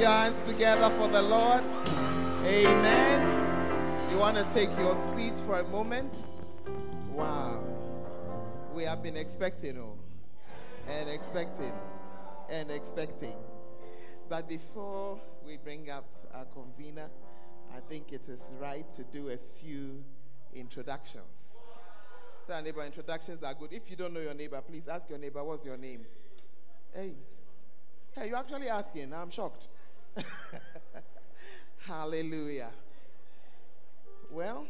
your hands together for the Lord. Amen. You want to take your seat for a moment? Wow. We have been expecting, oh, and expecting, and expecting. But before we bring up our convener, I think it is right to do a few introductions. Tell neighbor, introductions are good. If you don't know your neighbor, please ask your neighbor, what's your name? Hey. Hey, you're actually asking. I'm shocked. Hallelujah. Well,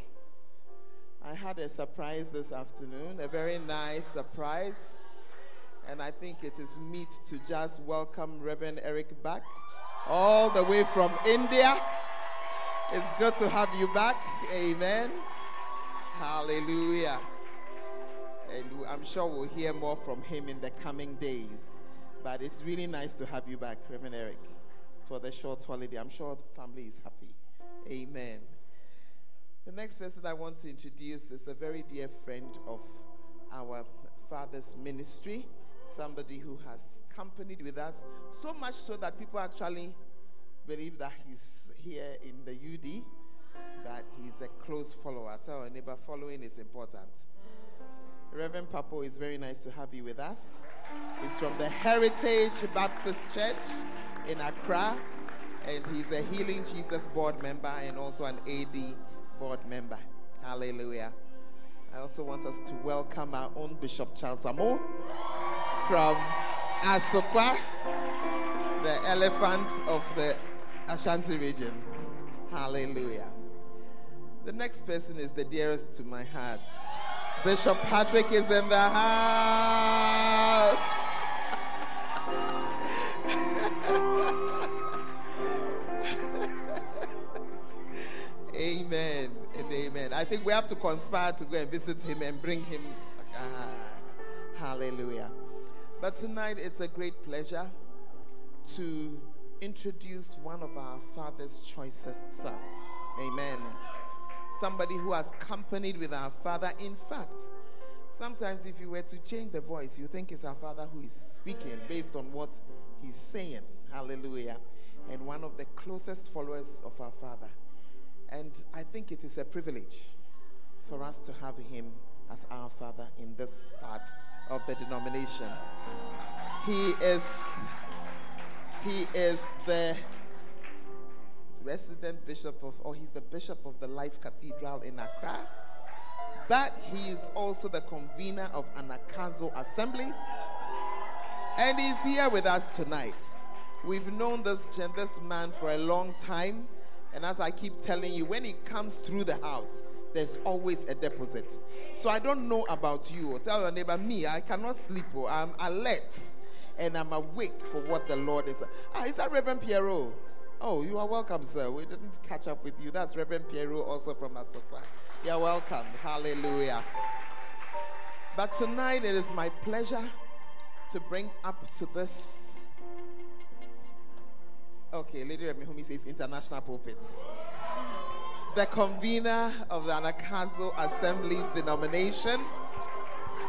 I had a surprise this afternoon, a very nice surprise. And I think it is meet to just welcome Reverend Eric back, all the way from India. It's good to have you back. Amen. Hallelujah. And I'm sure we'll hear more from him in the coming days. But it's really nice to have you back, Reverend Eric, for the short holiday. I'm sure the family is happy. Amen. The next person I want to introduce is a very dear friend of our father's ministry, somebody who has accompanied with us, so much so that people actually believe that he's here in the UD, that he's a close follower. Tell our neighbor, following is important. Reverend Papo, it's very nice to have you with us. He's from the Heritage Baptist Church in Accra, and he's a Healing Jesus board member and also an AD board member. Hallelujah. I also want us to welcome our own Bishop Charles Amo from Asokwa, the elephant of the Ashanti region. Hallelujah. The next person is the dearest to my heart. Bishop Patrick is in the house. amen and amen. I think we have to conspire to go and visit him and bring him. Ah, hallelujah. But tonight it's a great pleasure to introduce one of our father's choicest sons. Amen somebody who has accompanied with our father. In fact, sometimes if you were to change the voice, you think it's our father who is speaking based on what he's saying. Hallelujah. And one of the closest followers of our father. And I think it is a privilege for us to have him as our father in this part of the denomination. He is he is the resident bishop of, or he's the bishop of the Life Cathedral in Accra. But he is also the convener of Anagkazo Assemblies. And he's here with us tonight. We've known this, this man for a long time. And as I keep telling you, when he comes through the house, there's always a deposit. So I don't know about you. Tell your neighbor, me, I cannot sleep. Oh, I'm alert and I'm awake for what the Lord is. Ah, is that Reverend Piero? Oh, you are welcome, sir. We didn't catch up with you. That's Reverend Piero, also from Asokwa. You're welcome. Hallelujah. But tonight it is my pleasure to bring up to this. Okay, Lady Remihumi says international pulpits. The convener of the Anagkazo Assembly's denomination.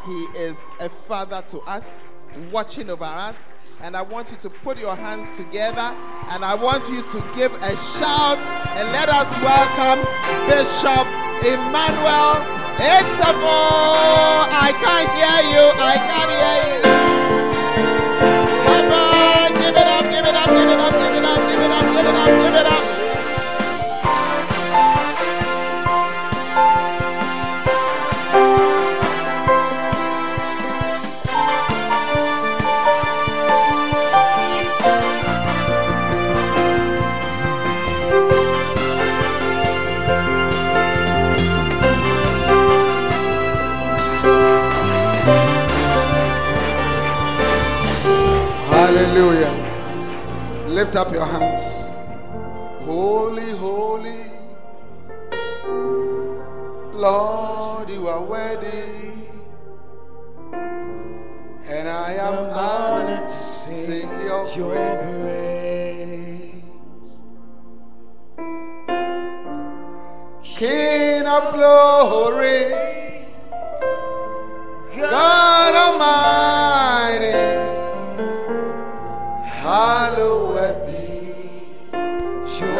He is a father to us, watching over us. And I want you to put your hands together. And I want you to give a shout. And let us welcome Bishop Emmanuel Etafo. I can't hear you. I can't hear you. Come on, give it up, give it up, give it up, give it up, give it up, give it up, give it up. Lift up your hands. Holy, holy. Lord, you are worthy. And I am honored to sing your, your praise. King of glory, God Almighty hallowed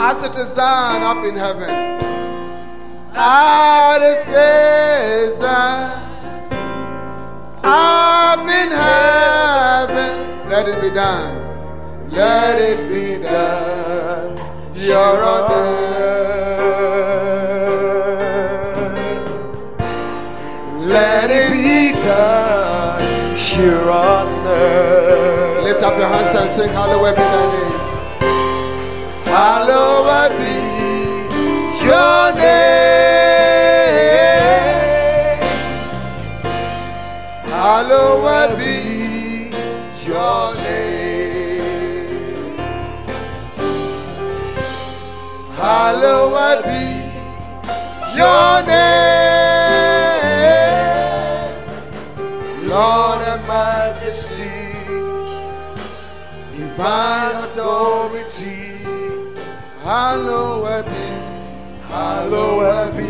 as it is done up in heaven, as it is done up in heaven. Let it be done. Let it be done. You're on earth. Let it be done. Here on earth. Lift up your hands and sing, Hallowed be thy name. Hallowed be your name. Hallowed be your name. Hallowed be your name. Lord of majesty, divine authority. Hallowed be, hallowed be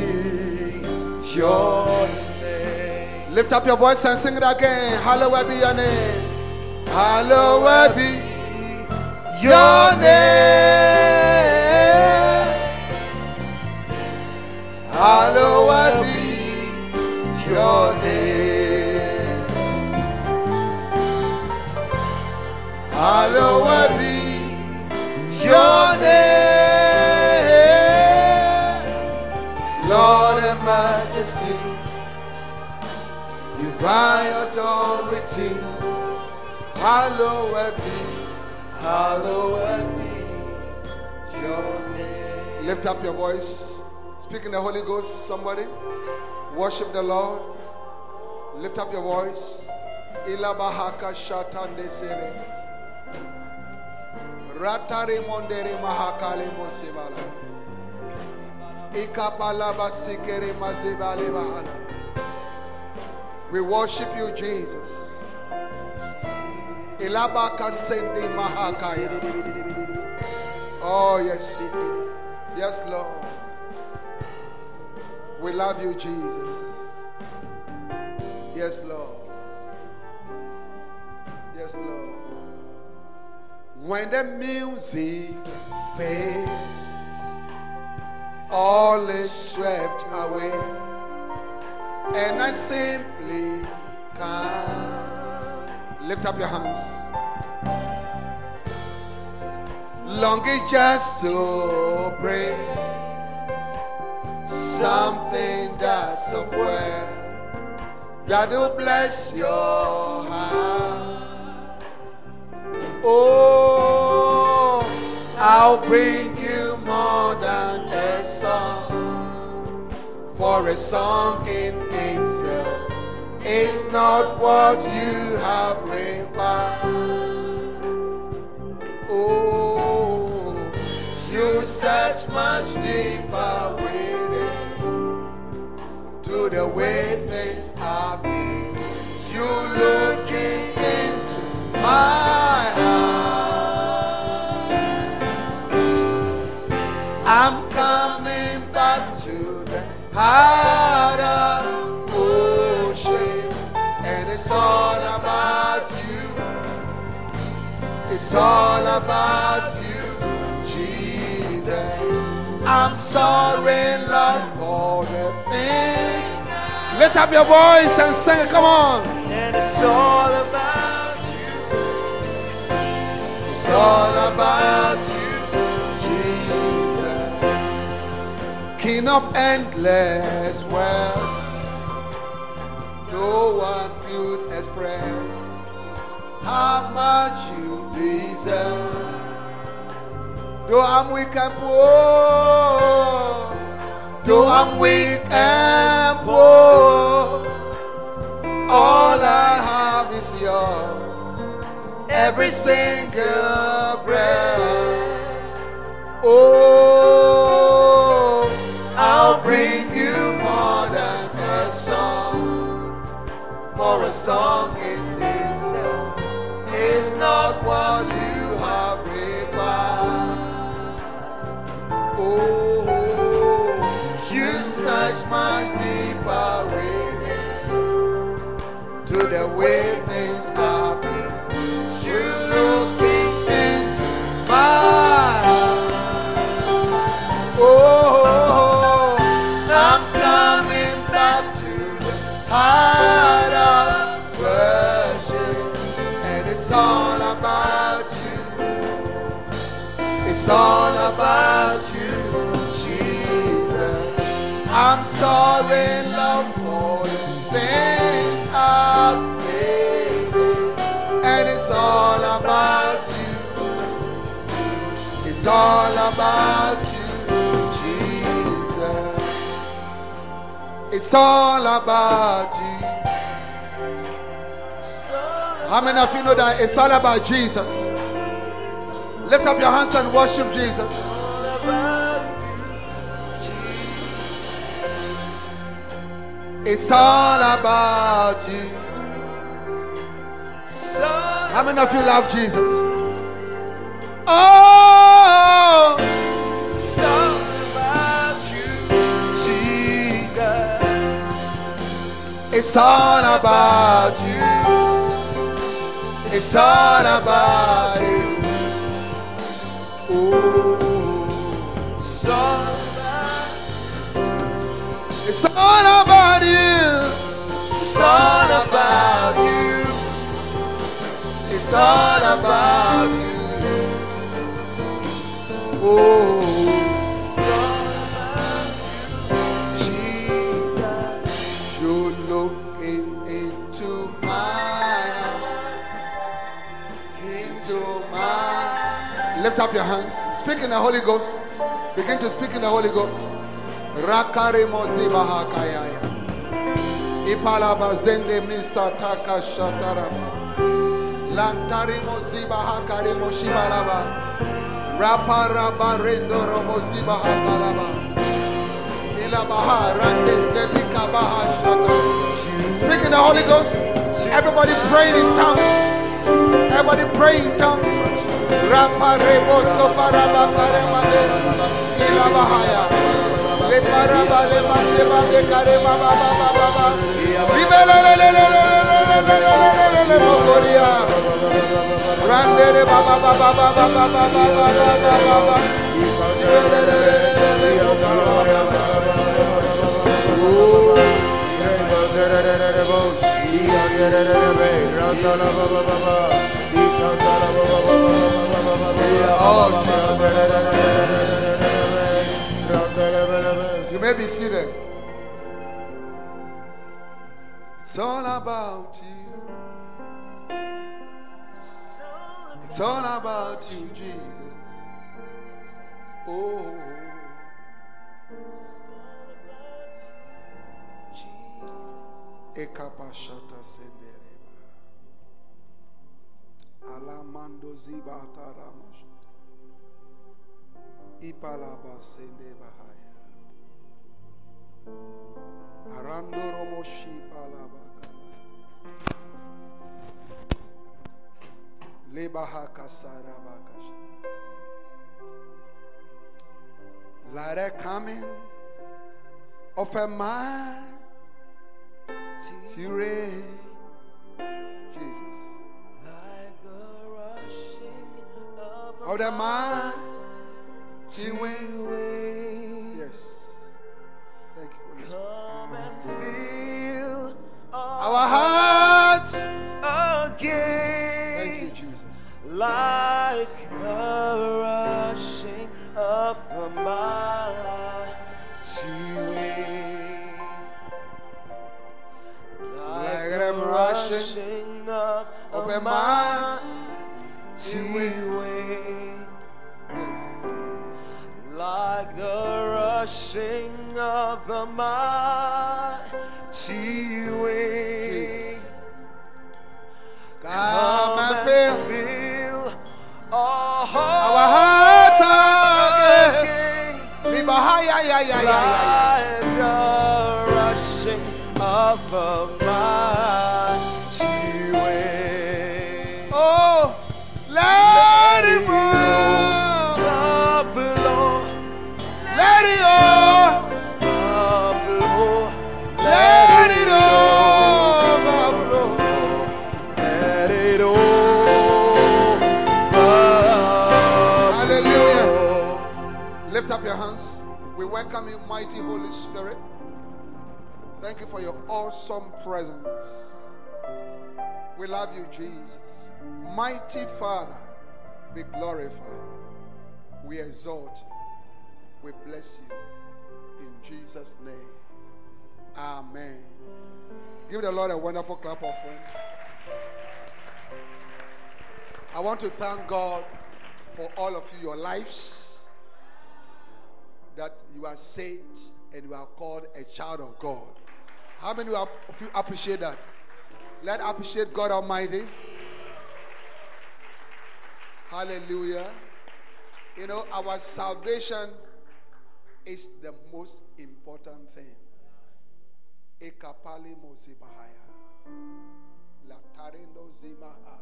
your name. Lift up your voice and sing it again. Hallowed be your name. Hallowed be your name. Hallowed be your name. Hallowed be your name. Divine authority. Hallowed be, hallowed be your name. Lift up your voice. Speak in the Holy Ghost, somebody. Worship the Lord. Lift up your voice. Ilabahaka shatande sere. Ratari mondere mahakale mosebala. Ikapala basikere mazebale bahala. We worship you, Jesus. Ilabaka sendi mahakaya. Oh, yes. Yes, Lord. We love you, Jesus. Yes, Lord. Yes, Lord. When the music fades, all is swept away, and I simply can't lift up your hands. Longing just to pray something that's of worth that will bless your heart. Oh, I'll bring you more than a song, for a song in itself is not what you have required. Oh, you search much deeper within to the way things have been. You look in my worship, and it's all about you. It's all about you, Jesus. I'm sorry, Lord, for the things. Lift up your voice and sing it. Come on. And it's all about you. It's all about you, Of endless wealth. No one could express how much you deserve. Though I'm weak and poor, though I'm weak and poor, all I have is yours, every single breath. Oh, I'll bring you more than a song, for a song in itself is not what you have required. Oh, you search my deeper within to the way things are. heart of worship, and it's all about you. It's all about you, Jesus. I'm sorry, love, for the things I've made, and it's all about you. It's all about you. It's all about you. How many of you know that it's all about Jesus? Lift up your hands and worship Jesus. It's all about you. How many of you love Jesus? Oh, it's all about you. It's all about you. Oh, It's all about, it's all about you. it's all about you. It's all about you. Oh, up your hands. Speak in the Holy Ghost. Begin to speak in the Holy Ghost. Rakare moziba hakayaya. Ipalaba zende misataka shataraba. Lantari moziba hakare moshibalaba. Raparaba rendo romoziba hakalaba. Ilabaha rande zebika baha shata. Speak in the Holy Ghost. Everybody praying in tongues. Everybody pray in tongues. Raparebo soparaba karemade. Ilabahaya. Leparaba lemaseba bekarema baba baba baba. Baba baba baba You may be seated. It's all about you. It's all about you, Jesus. Oh. Ekapashata sendereba. Alamando ziba taramash. Ipalaba sende bahaya. Arando romoshi palaba Lebaha kasara bakasha. Let it coming of a man to reign. Jesus. Like the rushing of Of the man to wait. Yes. Thank you, Come and feel our hearts again. Thank you, Jesus. Like the rushing of the mind to. Like, the rushing, of, a mind to. Like the rushing of the mighty wind. Come and feel feel our our hearts again. again. Like the rushing of a mighty Thank you for your awesome presence. We love you, Jesus. Mighty Father, be glorified. We exalt you. We bless you. In Jesus' name. Amen. Give the Lord a wonderful clap offering. I want to thank God for all of you, your lives, that you are saved and you are called a child of God. How many of you appreciate that? Let appreciate God Almighty. Hallelujah. You know, our salvation is the most important thing. Ekapali mosibahaya. Latarindo zimaha.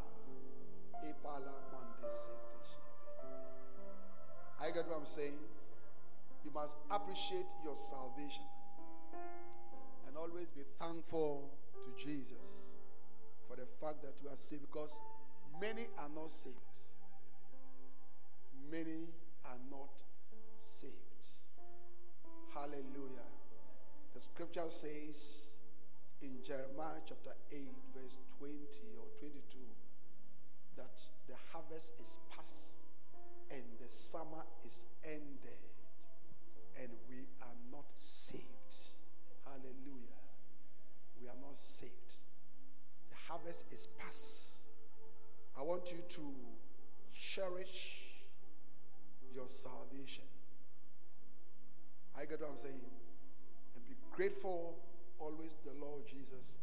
Epala. I get what I'm saying? You must appreciate your salvation always be thankful to Jesus for the fact that you are saved because many are not saved. Many are not saved. Hallelujah. The scripture says in Jeremiah chapter 8, verse 20 or 22, that the harvest is past and the summer is ended, harvest is past. I want you to cherish your salvation. I get what I'm saying? And be grateful always to the Lord Jesus,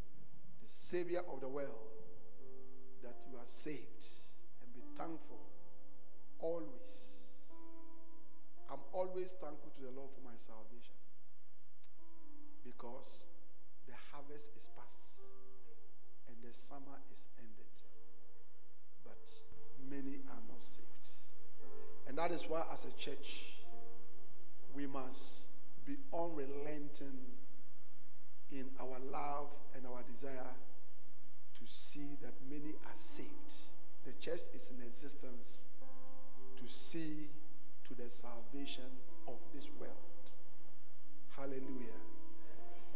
the Savior of the world, that you are saved. And be thankful always. I'm always thankful to the Lord for my salvation because the harvest is the summer is ended. But many are not saved. And that is why, as a church, we must be unrelenting in our love and our desire to see that many are saved. The church is in existence to see to the salvation of this world. Hallelujah.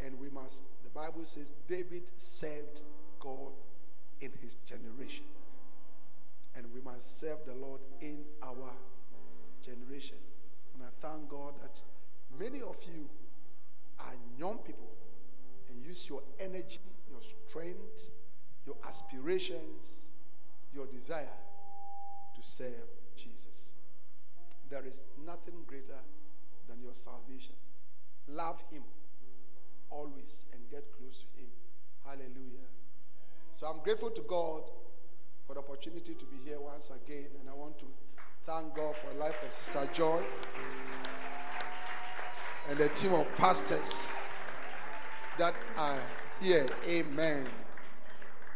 And we must, the Bible says, David served God pastors that are here. Amen.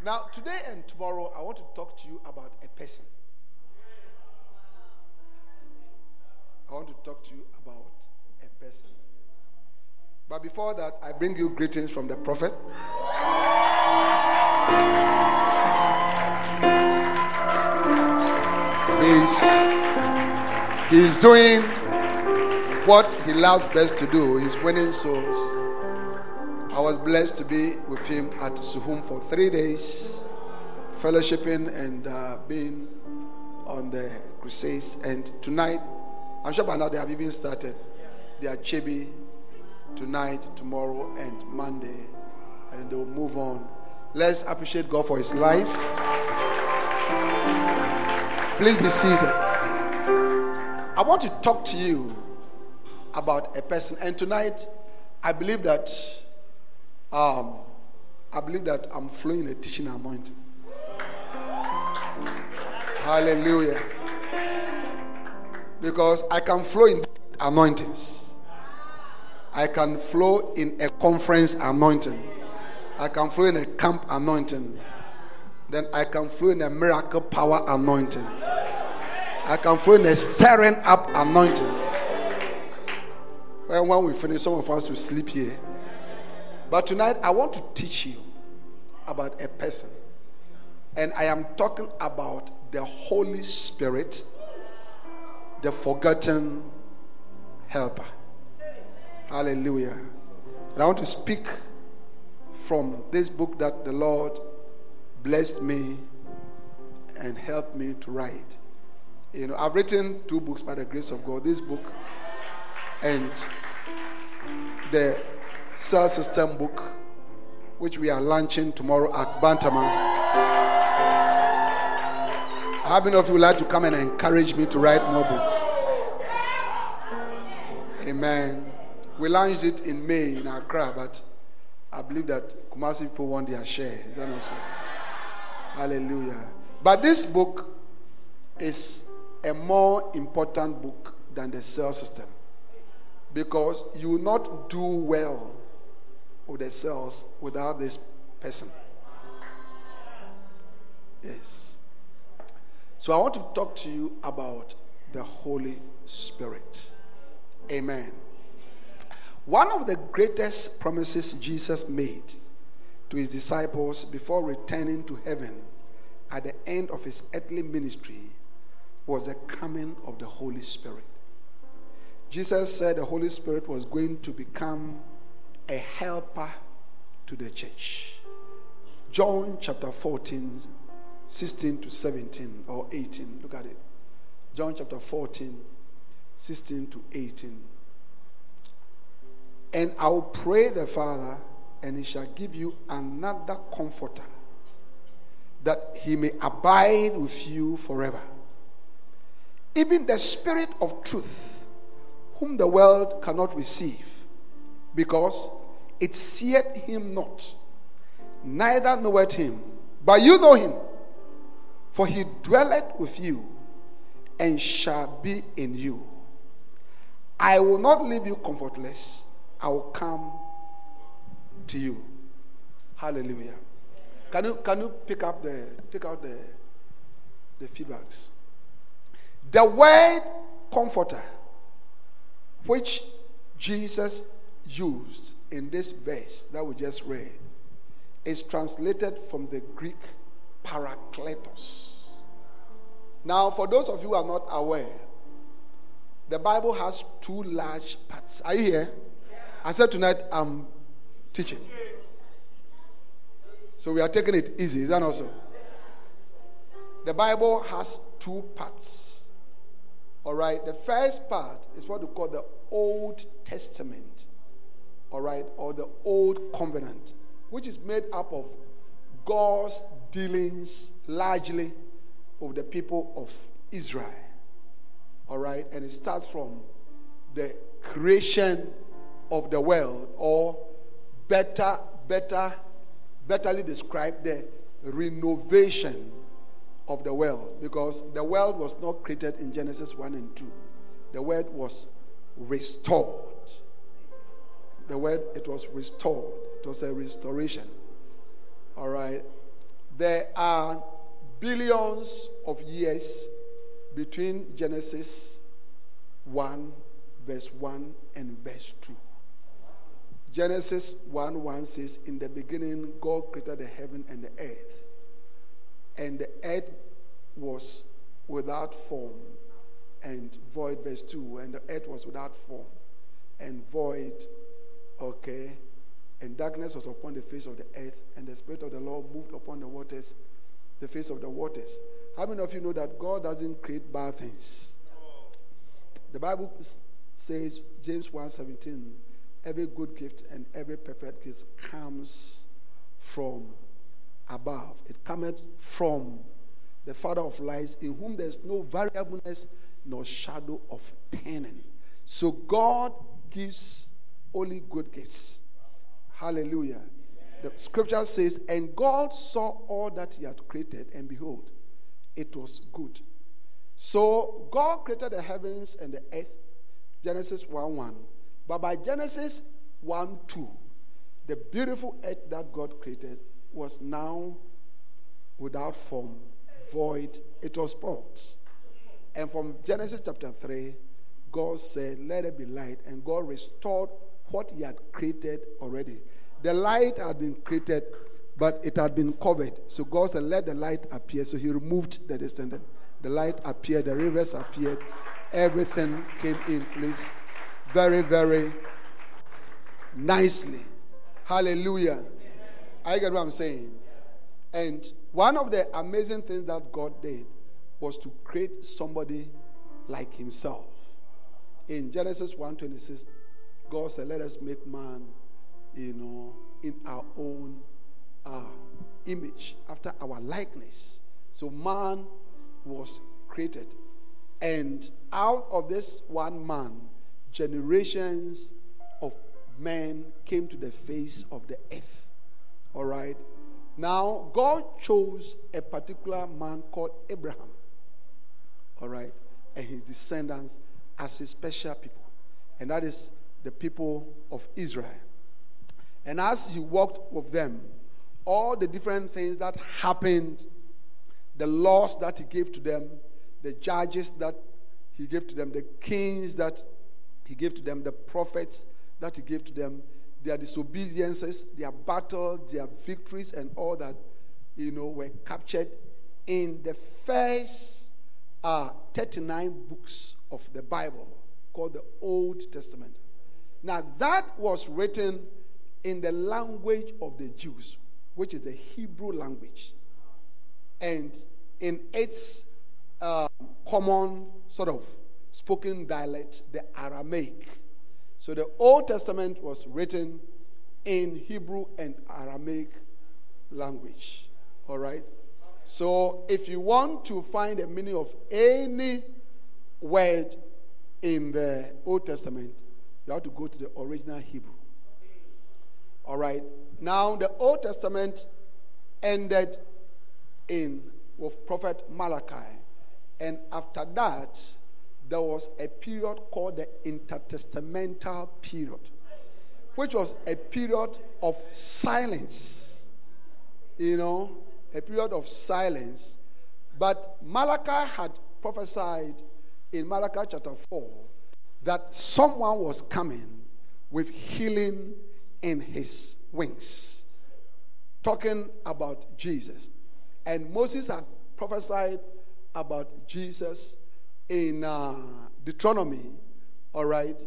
Now, today and tomorrow, I want to talk to you about a person. I want to talk to you about a person. But before that, I bring you greetings from the prophet. He's, he's doing what he loves best to do. He's winning souls. I was blessed to be with him at Suhum for three days, fellowshipping and uh, being on the crusades. And tonight, I'm sure by now they have even started. They are Chebi tonight, tomorrow, and Monday. And they will move on. Let's appreciate God for his life. Please be seated. I want to talk to you about a person. And tonight, I believe that um, I believe that I'm flowing a teaching anointing. Hallelujah. Because I can flow in anointings. I can flow in a conference anointing. I can flow in a camp anointing. Then I can flow in a miracle power anointing. I can flow in a stirring up anointing. When, when we finish, some of us will sleep here. But tonight, I want to teach you about a person. And I am talking about the Holy Spirit, the forgotten helper. Hallelujah. And I want to speak from this book that the Lord blessed me and helped me to write. You know, I've written two books by the grace of God. This book and the cell system book, which we are launching tomorrow at Bantama. How many of you would like to come and encourage me to write more books? Amen. We launched it in May in Accra, but I believe that Kumasi people want their share. Is that not so? Hallelujah. But this book is a more important book than the cell system because you will not do well with the cells without this person. Yes. So I want to talk to you about the Holy Spirit. Amen. One of the greatest promises Jesus made to his disciples before returning to heaven at the end of his earthly ministry was the coming of the Holy Spirit. Jesus said the Holy Spirit was going to become a helper to the church. John chapter 14, 16 to 17 or 18. Look at it. John chapter 14, 16 to 18. And I will pray the Father, and he shall give you another comforter, that he may abide with you forever. Even the Spirit of truth, whom the world cannot receive, because it seeth him not, neither knoweth him, but you know him, for he dwelleth with you and shall be in you. I will not leave you comfortless. I will come to you. Hallelujah. Can you can you pick up the take out the the feedbacks? The word comforter, which Jesus used in this verse that we just read, is translated from the Greek parakletos. Now, for those of you who are not aware, the Bible has two large parts. Are you here? I said tonight I'm teaching. So we are taking it easy. Is that also? The Bible has two parts. All right. The first part is what we call the Old Testament. All right. Or the Old Covenant, which is made up of God's dealings largely with the people of Israel. All right. And it starts from the creation of the world, or better, better, betterly describe the renovation of the world, because the world was not created in Genesis 1 and 2. The world was restored. The word, it was restored. It was a restoration. All right. There are billions of years between Genesis 1, verse 1, and verse 2. Genesis 1 1 says, In the beginning, God created the heaven and the earth. And the earth was without form and void. Verse 2 And the earth was without form and void. Okay. And darkness was upon the face of the earth, and the Spirit of the Lord moved upon the waters, the face of the waters. How many of you know that God doesn't create bad things? The Bible says, James 1 17, every good gift and every perfect gift comes from above. It cometh from the Father of lights, in whom there is no variableness nor shadow of turning. So God gives only good gifts. Hallelujah. The scripture says, And God saw all that He had created, and behold, it was good. So God created the heavens and the earth, Genesis 1 1. But by Genesis 1 2, the beautiful earth that God created was now without form, void, it was spoiled. And from Genesis chapter 3, God said, Let it be light. And God restored what He had created already. The light had been created, but it had been covered. So God said, Let the light appear. So He removed the descendant. The light appeared, the rivers appeared, everything came in place very, very nicely. Hallelujah. I get what I'm saying. And one of the amazing things that God did was to create somebody like himself. In Genesis 1:26, God said, "Let us make man, you know, in our own uh, image, after our likeness." So man was created, and out of this one man, generations of men came to the face of the earth. All right. Now, God chose a particular man called Abraham. All right. And his descendants as his special people. And that is the people of Israel. And as he walked with them, all the different things that happened, the laws that he gave to them, the judges that he gave to them, the kings that he gave to them, the prophets that he gave to them, their disobediences, their battles, their victories, and all that, you know, were captured in the first uh, 39 books of the Bible called the Old Testament. Now, that was written in the language of the Jews, which is the Hebrew language. And in its um, common sort of spoken dialect, the Aramaic. So the Old Testament was written in Hebrew and Aramaic language. All right? So if you want to find the meaning of any word in the Old Testament, you have to go to the original Hebrew. All right? Now, the Old Testament ended in with prophet Malachi. And after that, there was a period called the intertestamental period, which was a period of silence. You know, a period of silence. But Malachi had prophesied in Malachi chapter 4 that someone was coming with healing in his wings, talking about Jesus. And Moses had prophesied about Jesus in uh, Deuteronomy, all right,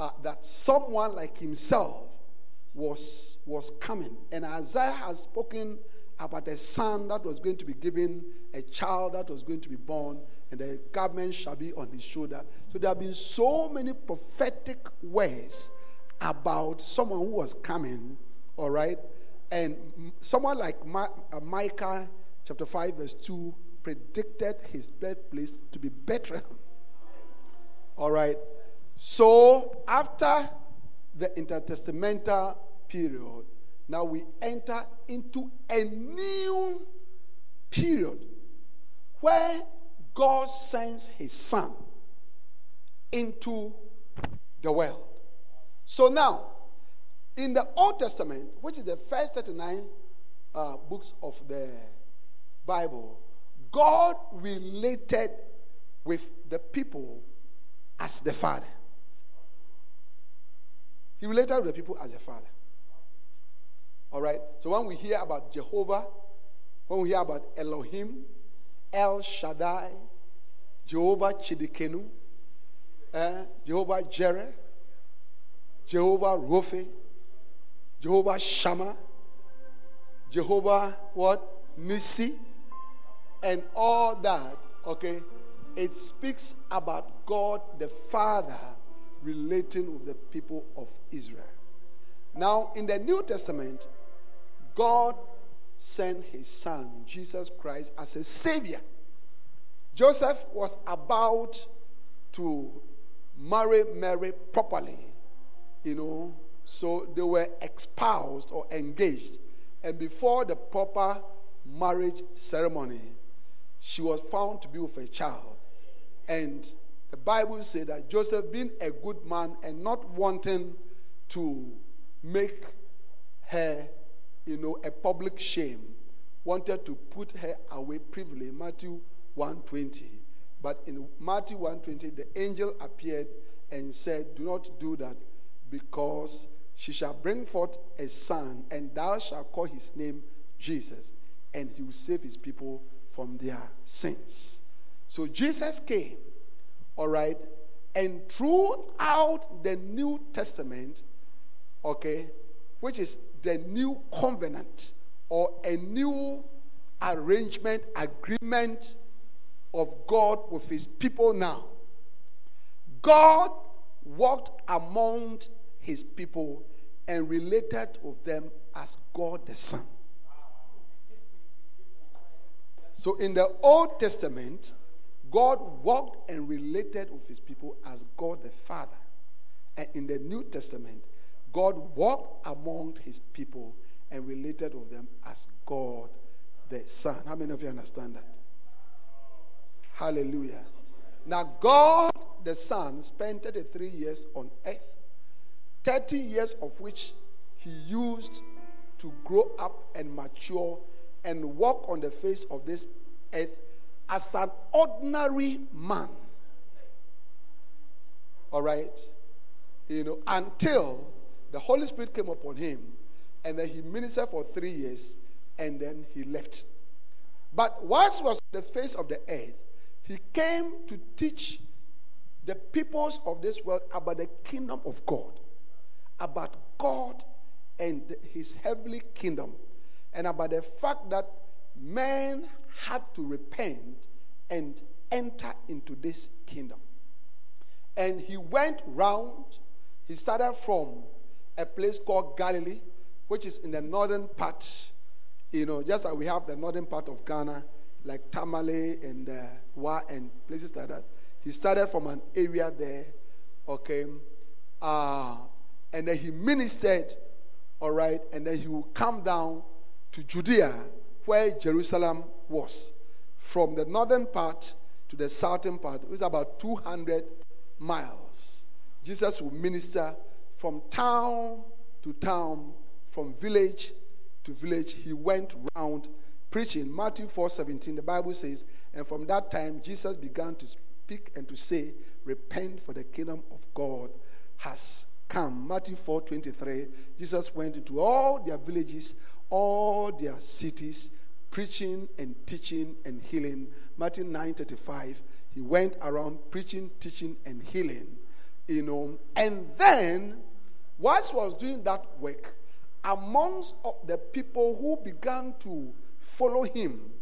uh, that someone like himself was, was coming. And Isaiah has spoken about a son that was going to be given, a child that was going to be born, and the garment shall be on his shoulder. So there have been so many prophetic words about someone who was coming, all right? And someone like Ma- uh, Micah chapter 5, verse 2 predicted his birthplace to be Bethlehem. All right. So after the intertestamental period, now we enter into a new period where God sends his son into the world. So now, in the Old Testament, which is the first 39 uh, books of the Bible, God related with the people as the Father. He related with the people as the Father. All right? So when we hear about Jehovah, when we hear about Elohim, El Shaddai, Jehovah Tsidkenu, eh, Jehovah Jireh, Jehovah Rophe, Jehovah Shammah, Jehovah what? Nisi, and all that, okay, it speaks about God the Father relating with the people of Israel. Now, in the New Testament, God sent his son, Jesus Christ, as a savior. Joseph was about to marry Mary properly, you know, so they were espoused or engaged. And before the proper marriage ceremony, she was found to be with a child. And the Bible said that Joseph, being a good man and not wanting to make her, you know, a public shame, wanted to put her away privily. Matthew 120. But in Matthew 120, the angel appeared and said, Do not do that, because she shall bring forth a son, and thou shalt call his name Jesus, and he will save his people from their sins. So Jesus came, all right, and throughout the New Testament, okay, which is the new covenant or a new arrangement, agreement of God with his people now. God walked among his people and related with them as God the Son. So in the Old Testament, God walked and related with his people as God the Father. And in the New Testament, God walked among his people and related with them as God the Son. How many of you understand that? Hallelujah. Now, God the Son spent 33 years on earth, 30 years of which he used to grow up and mature and walk on the face of this earth as an ordinary man. All right? You know, until the Holy Spirit came upon him and then he ministered for three years and then he left. But whilst he was on the face of the earth, he came to teach the peoples of this world about the kingdom of God, about God and his heavenly kingdom, and about the fact that man had to repent and enter into this kingdom. And he went round, he started from a place called Galilee, which is in the northern part, you know, just like we have the northern part of Ghana, like Tamale and uh, Wa and places like that. He started from an area there, okay, uh, and then he ministered, all right, and then he would come down to Judea, where Jerusalem was. From the northern part to the southern part, it was about 200 miles. Jesus would minister from town to town, from village to village. He went round preaching. Matthew 4:17, the Bible says, and from that time Jesus began to speak and to say, Repent, for the kingdom of God has come. Matthew 4:23, Jesus went into all their villages, all their cities, preaching and teaching and healing. Matthew 9:35, he went around preaching, teaching, and healing. You know, and then whilst was doing that work, amongst the people who began to follow him,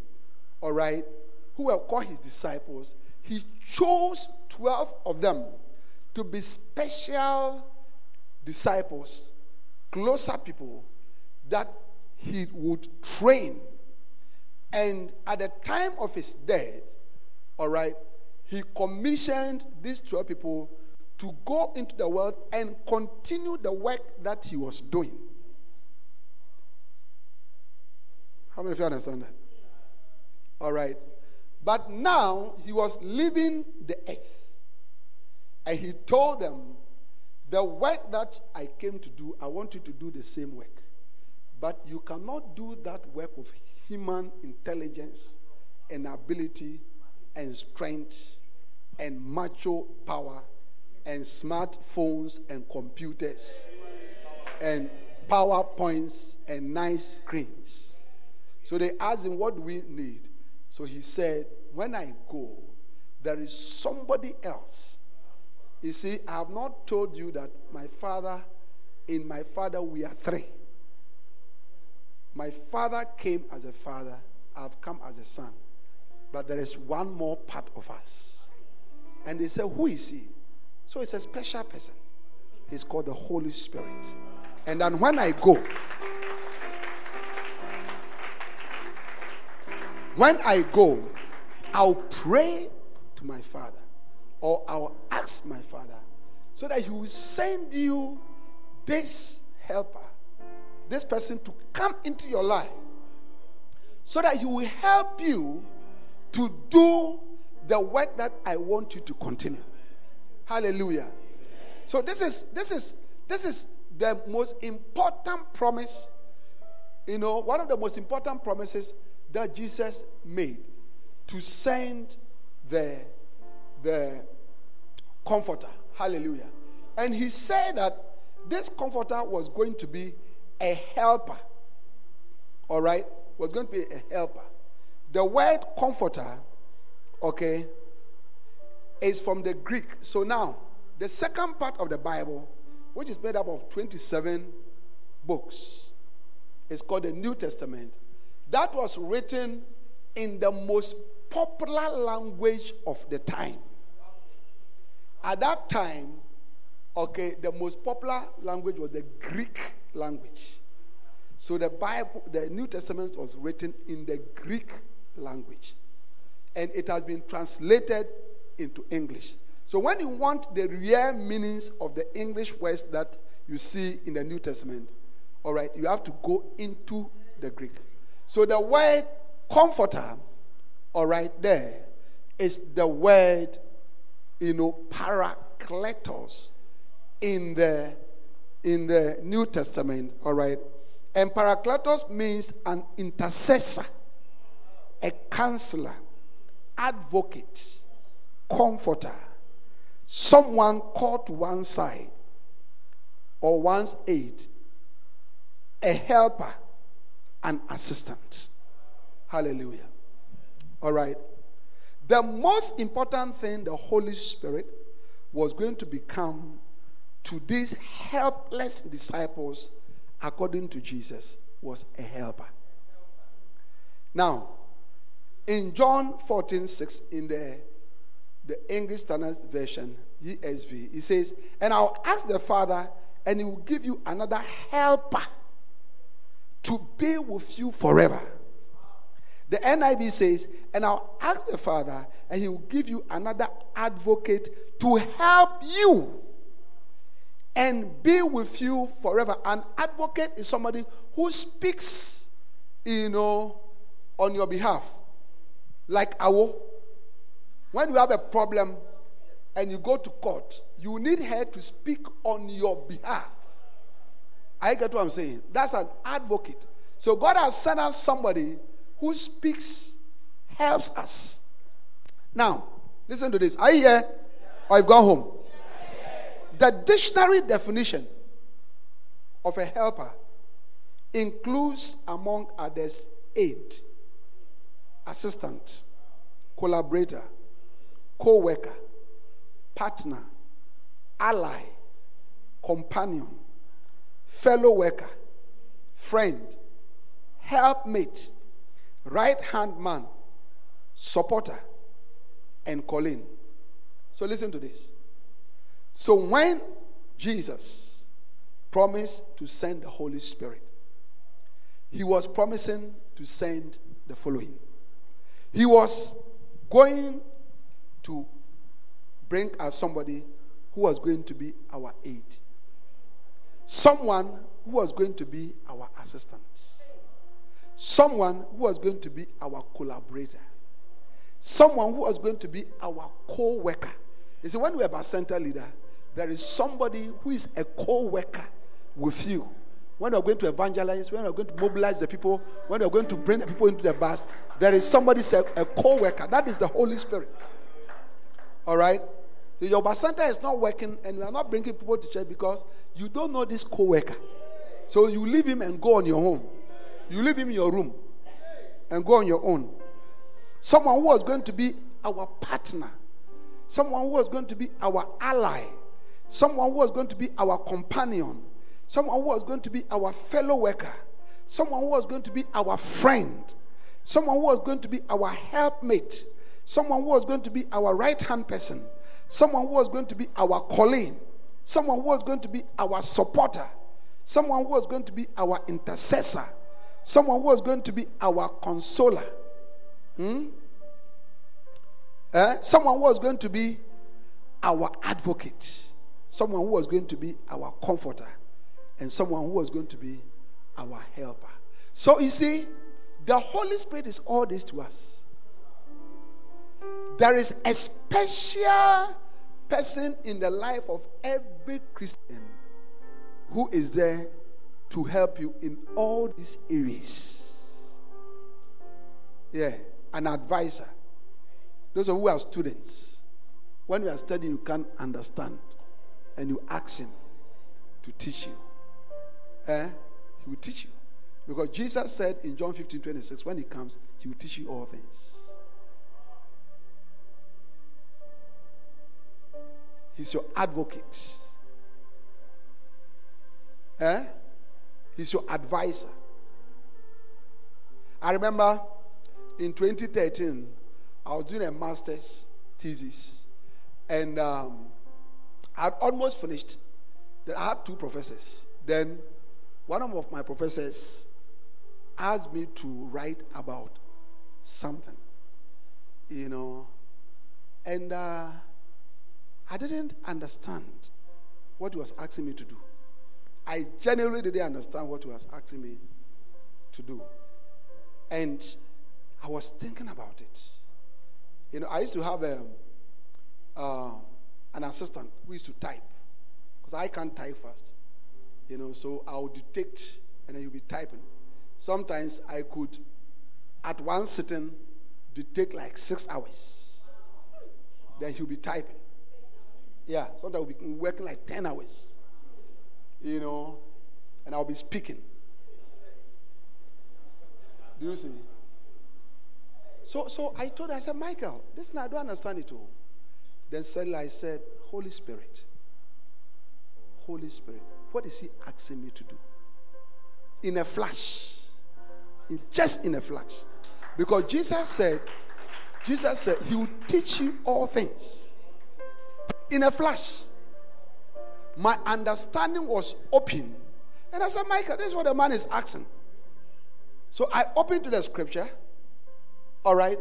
all right, who were called his disciples, he chose 12 of them to be special disciples, closer people that he would train. And at the time of his death, all right, he commissioned these 12 people to go into the world and continue the work that he was doing. How many of you understand that? All right. But now he was leaving the earth. And he told them, The work that I came to do, I want you to do the same work. But you cannot do that work with human intelligence and ability and strength and macho power and smartphones and computers and PowerPoints and nice screens. So they asked him, What do we need? So he said, When I go, there is somebody else. You see, I have not told you that my father, in my father, we are three. My father came as a father, I've come as a son. But there is one more part of us. And they said, Who is he? So it's a special person. He's called the Holy Spirit. And then when I go, when I go, I'll pray to my father or I'll ask my father so that he will send you this helper, this person to come into your life so that he will help you to do the work that I want you to continue. Hallelujah. So this is this is this is the most important promise. You know, one of the most important promises that Jesus made to send the the comforter. Hallelujah. And he said that this comforter was going to be a helper. All right? Was going to be a helper. The word comforter, okay, is from the Greek. So now, the second part of the Bible, which is made up of 27 books, is called the New Testament. That was written in the most popular language of the time. At that time, okay, the most popular language was the Greek language. So the Bible, the New Testament was written in the Greek language. And it has been translated into English. So when you want the real meanings of the English words that you see in the New Testament, all right, you have to go into the Greek. So the word comforter, all right, there is the word, you know, parakletos in the in the New Testament, all right. And parakletos means an intercessor, a counselor, advocate, comforter, someone called to one side or one's aid, a helper, an assistant. Hallelujah. All right. The most important thing the Holy Spirit was going to become to these helpless disciples, according to Jesus, was a helper. Now, in John 14 6, in the, the English Standard Version, ESV, he says, And I'll ask the Father, and he will give you another helper to be with you forever. The NIV says, And I'll ask the Father, and he will give you another advocate to help you and be with you forever. An advocate is somebody who speaks, you know, on your behalf. Like Awo. When you have a problem and you go to court, you need her to speak on your behalf. I get what I'm saying. That's an advocate. So God has sent us somebody who speaks, helps us. Now, listen to this. Are you here? Or you've gone home? The dictionary definition of a helper includes, among others, aid, assistant, collaborator, co worker, partner, ally, companion, fellow worker, friend, helpmate, right hand man, supporter, and colleague. So listen to this. So when Jesus promised to send the Holy Spirit, he was promising to send the following. He was going to bring us somebody who was going to be our aid, someone who was going to be our assistant, someone who was going to be our collaborator, someone who was going to be our co worker. You see, when we are a center leader, there is somebody who is a co worker with you. When we're going to evangelize, when we're going to mobilize the people, when we're going to bring the people into the bus, there is somebody, a, a co worker. That is the Holy Spirit. All right? Your bus center is not working, and we are not bringing people to church because you don't know this co worker. So you leave him and go on your own. You leave him in your room and go on your own. Someone who was going to be our partner, someone who was going to be our ally, someone who was going to be our companion, someone who was going to be our fellow worker, someone who was going to be our friend, someone who was going to be our helpmate, someone who was going to be our right hand person, someone who was going to be our colleague, someone who was going to be our supporter, someone who was going to be our intercessor, someone who was going to be our consoler, hmm? eh? someone who was going to be our advocate, someone who was going to be our comforter, and someone who was going to be our helper. So you see, the Holy Spirit is all this to us. There is a special person in the life of every Christian who is there to help you in all these areas. Yeah, an advisor. Those of you who are students, when you are studying, you can't understand, and you ask him to teach you. Eh? He will teach you. Because Jesus said in John 15 26, when he comes, he will teach you all things. He's your advocate. Eh? He's your advisor. I remember in 2013, I was doing a master's thesis, and um, I had almost finished. Then I had two professors. Then one of my professors asked me to write about something, you know, and uh, I didn't understand what he was asking me to do. I genuinely didn't understand what he was asking me to do. And I was thinking about it. You know, I used to have a, uh, an assistant who used to type because I can't type fast. You know, so I'll dictate and then he'll be typing. Sometimes I could, at one sitting, dictate like six hours. Then he'll be typing. Yeah, sometimes we'll be working like 10 hours. You know, and I'll be speaking. Do you see? So, so I told her, I said, Michael, listen, I don't understand it all. Then suddenly I said, Holy Spirit, Holy Spirit, what is he asking me to do? In a flash. In, just in a flash. Because Jesus said, Jesus said, He will teach you all things. In a flash. My understanding was open. And I said, Michael, this is what the man is asking. So I opened to the scripture. All right.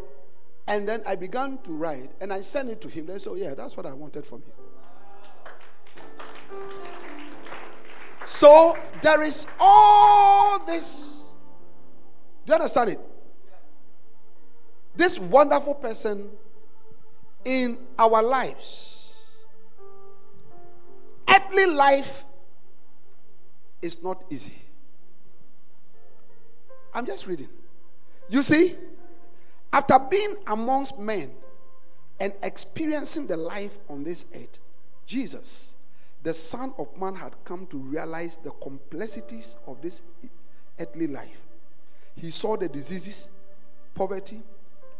And then I began to write and I sent it to him. They said, oh, yeah, that's what I wanted from you. So there is all this. Do you understand it? This wonderful person in our lives. Earthly life is not easy. I'm just reading. You see, after being amongst men and experiencing the life on this earth, Jesus, the Son of Man, had come to realize the complexities of this earthly life. He saw the diseases, poverty,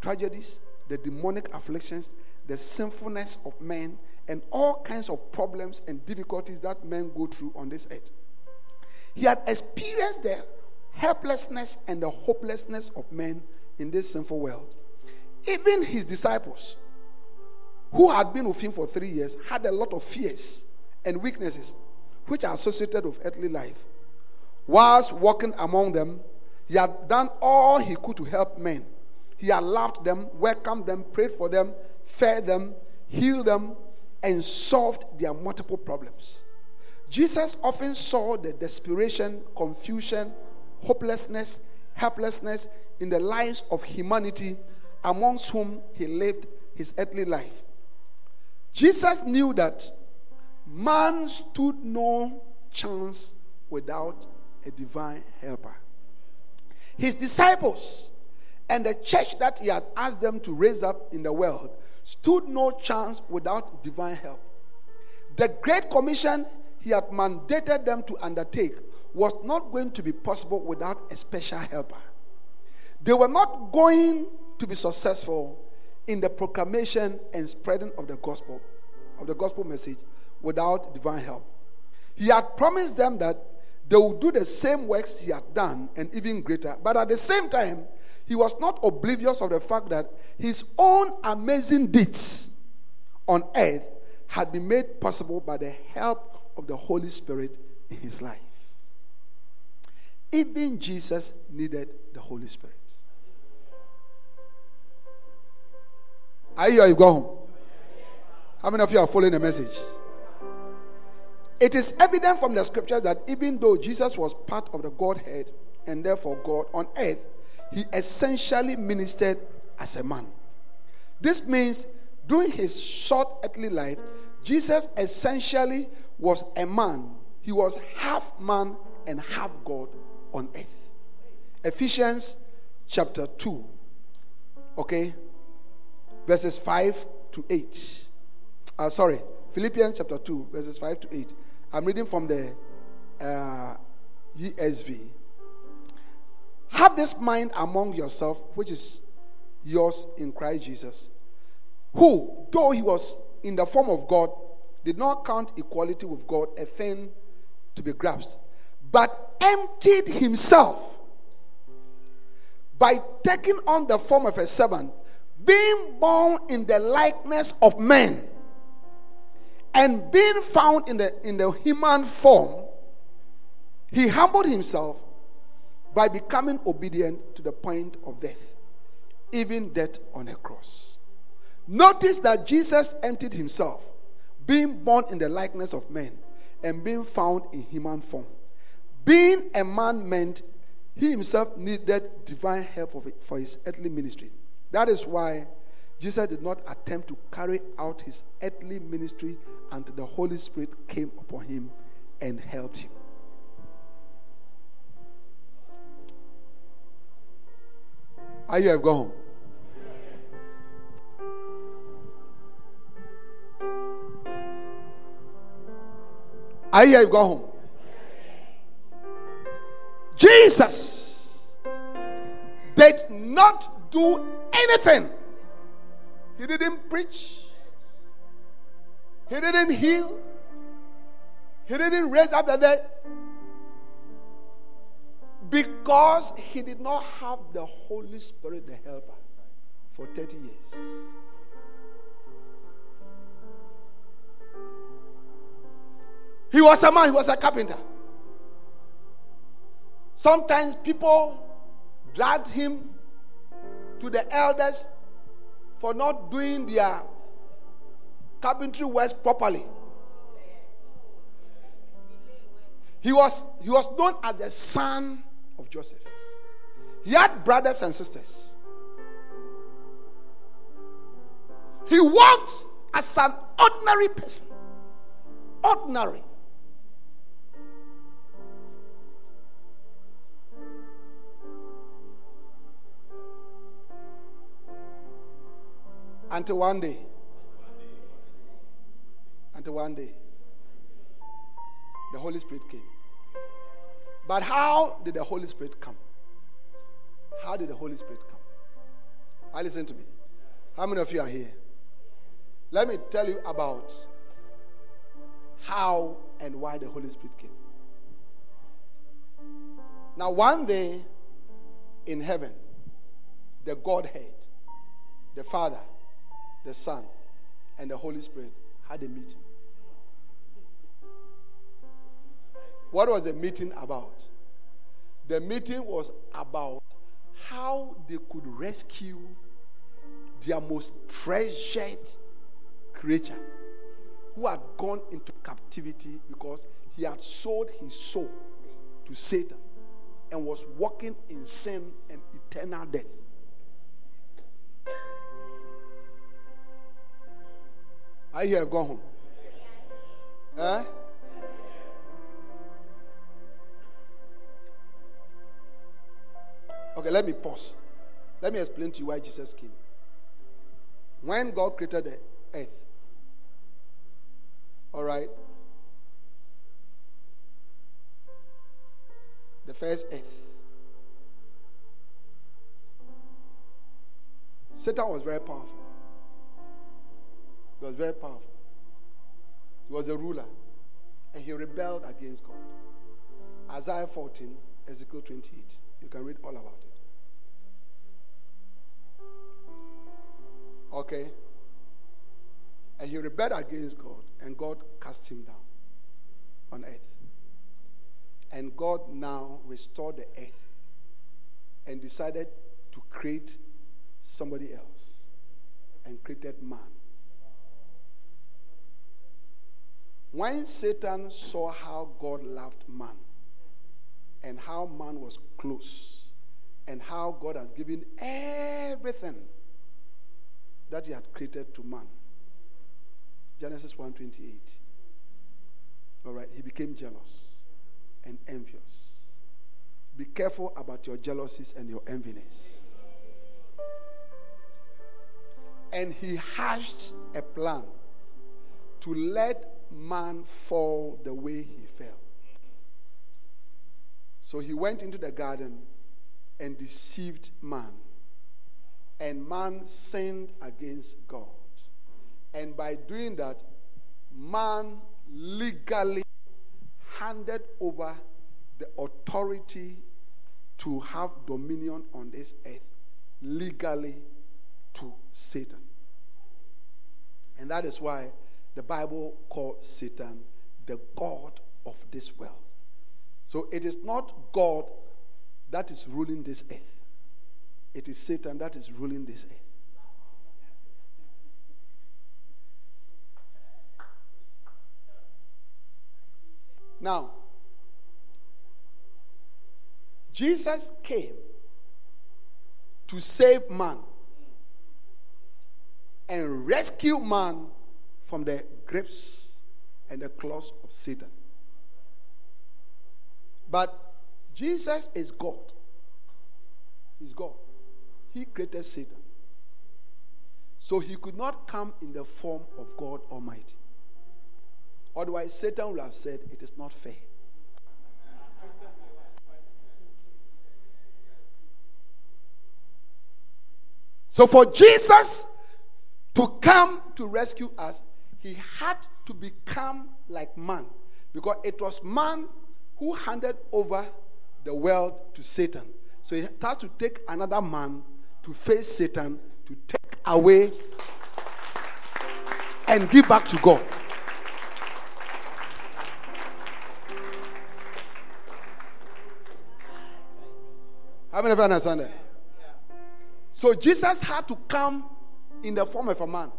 tragedies, the demonic afflictions, the sinfulness of men, and all kinds of problems and difficulties that men go through on this earth. He had experienced the helplessness and the hopelessness of men in this sinful world. Even his disciples, who had been with him for three years, had a lot of fears and weaknesses which are associated with earthly life. Whilst walking among them, he had done all he could to help men. He had loved them, welcomed them, prayed for them, fed them, healed them, and solved their multiple problems. Jesus often saw the desperation, confusion, hopelessness, helplessness in the lives of humanity amongst whom he lived his earthly life. Jesus knew that man stood no chance without a divine helper. His disciples and the church that he had asked them to raise up in the world stood no chance without divine help. The Great Commission he had mandated them to undertake was not going to be possible without a special helper. They were not going to be successful in the proclamation and spreading of the gospel, of the gospel message, without divine help. He had promised them that they would do the same works he had done and even greater. But at the same time, he was not oblivious of the fact that his own amazing deeds on earth had been made possible by the help of the Holy Spirit in his life. Even Jesus needed the Holy Spirit. Are you, you go home? How many of you are following the message? It is evident from the scriptures that even though Jesus was part of the Godhead and therefore God on earth, he essentially ministered as a man. This means during his short earthly life, Jesus essentially was a man. He was half man and half God on earth. Ephesians chapter 2, okay, verses 5 to 8. Uh, sorry, Philippians chapter 2, verses 5 to 8. I'm reading from the uh, ESV. Have this mind among yourself, which is yours in Christ Jesus, who, though he was in the form of God, did not count equality with God a thing to be grasped, but emptied himself by taking on the form of a servant, being born in the likeness of men and being found in the, in the human form, he humbled himself by becoming obedient to the point of death, even death on a cross. Notice that Jesus emptied himself, being born in the likeness of men and being found in human form. Being a man meant he himself needed divine help for his earthly ministry. That is why Jesus did not attempt to carry out his earthly ministry until the Holy Spirit came upon him and helped him. Are you have gone home? Are you have gone home? Jesus did not do anything. He didn't preach. He didn't heal. He didn't raise up the dead. Because he did not have the Holy Spirit, the helper, for 30 years. He was a man, he was a carpenter. Sometimes people dragged him to the elders for not doing their carpentry works properly. He was, he was known as the son of Joseph. He had brothers and sisters. He walked as an ordinary person. Ordinary. Until one day. Until one day. The Holy Spirit came. But how did the Holy Spirit come? How did the Holy Spirit come? I listen to me. How many of you are here? Let me tell you about how and why the Holy Spirit came. Now, one day in heaven, the Godhead, the Father, the Son, and the Holy Spirit had a meeting. What was the meeting about? The meeting was about how they could rescue their most treasured creature who had gone into captivity because he had sold his soul to Satan and was walking in sin and eternal death. I hear have gone home. Huh? Okay, let me pause. Let me explain to you why Jesus came. When God created the earth, all right, the first earth, Satan was very powerful. He was very powerful. He was a ruler. And he rebelled against God. Isaiah 14, Ezekiel 28. You can read all about it. Okay? And he rebelled against God, and God cast him down on earth. And God now restored the earth and decided to create somebody else and created man. When Satan saw how God loved man and how man was close and how God has given everything that he had created to man. Genesis 1:28. All right, he became jealous and envious. Be careful about your jealousies and your enviness. And he hatched a plan to let man fall the way he fell. So he went into the garden and deceived man and man sinned against God. And by doing that, man legally handed over the authority to have dominion on this earth legally to Satan. And that is why the Bible called Satan the God of this world. So it is not God that is ruling this earth, it is Satan that is ruling this earth. Now, Jesus came to save man and rescue man from the grips and the claws of Satan. But Jesus is God. He's God. He created Satan. So he could not come in the form of God Almighty. Otherwise, Satan would have said, It is not fair. So, for Jesus to come to rescue us, he had to become like man because it was man who handed over the world to Satan. So, he has to take another man to face Satan to take away and give back to God. How many of you understand that? So Jesus had to come in the form of a man.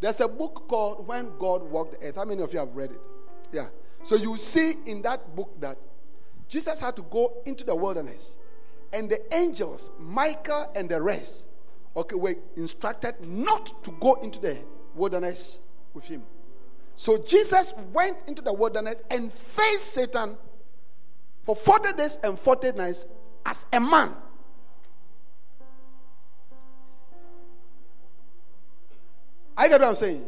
There's a book called When God Walked the Earth. How many of you have read it? Yeah. So you see in that book that Jesus had to go into the wilderness. And the angels, Michael and the rest, okay, were instructed not to go into the wilderness with him. So Jesus went into the wilderness and faced Satan for 40 days and 40 nights as a man. I get what I'm saying.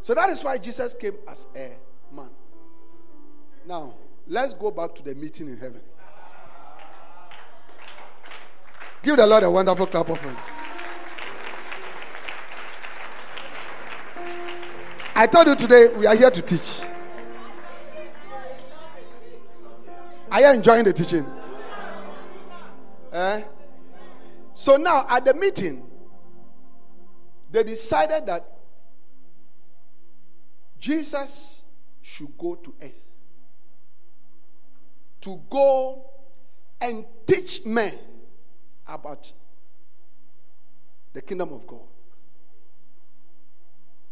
So that is why Jesus came as a man. Now, let's go back to the meeting in heaven. Give the Lord a wonderful clap of hands. I told you today we are here to teach. Are you enjoying the teaching? Eh? So now at the meeting, they decided that Jesus should go to earth to go and teach men about the kingdom of God.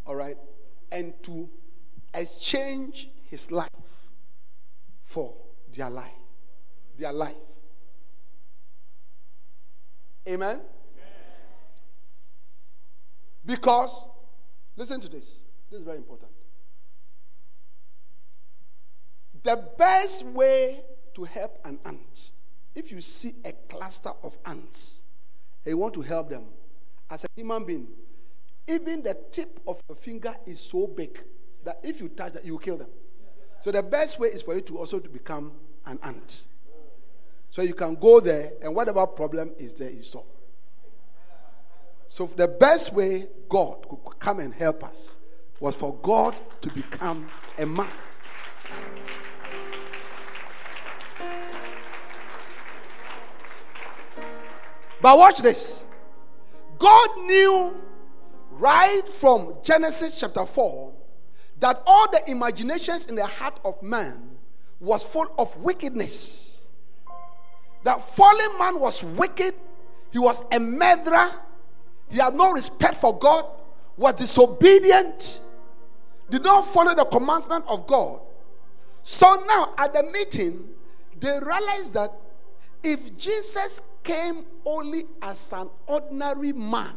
All right? And to exchange his life for their life. Their life. Amen? Because, listen to this. This is very important. The best way to help an ant, if you see a cluster of ants and you want to help them, as a human being, even the tip of your finger is so big that if you touch that, you kill them. So the best way is for you to also to become an ant. So you can go there and whatever problem is there, you solve. So the best way God could come and help us was for God to become a man. But watch this. God knew right from Genesis chapter 4 that all the imaginations in the heart of man was full of wickedness. That fallen man was wicked, he was a murderer, he had no respect for God, was disobedient, did not follow the commandment of God. So now at the meeting, they realized that if Jesus came only as an ordinary man,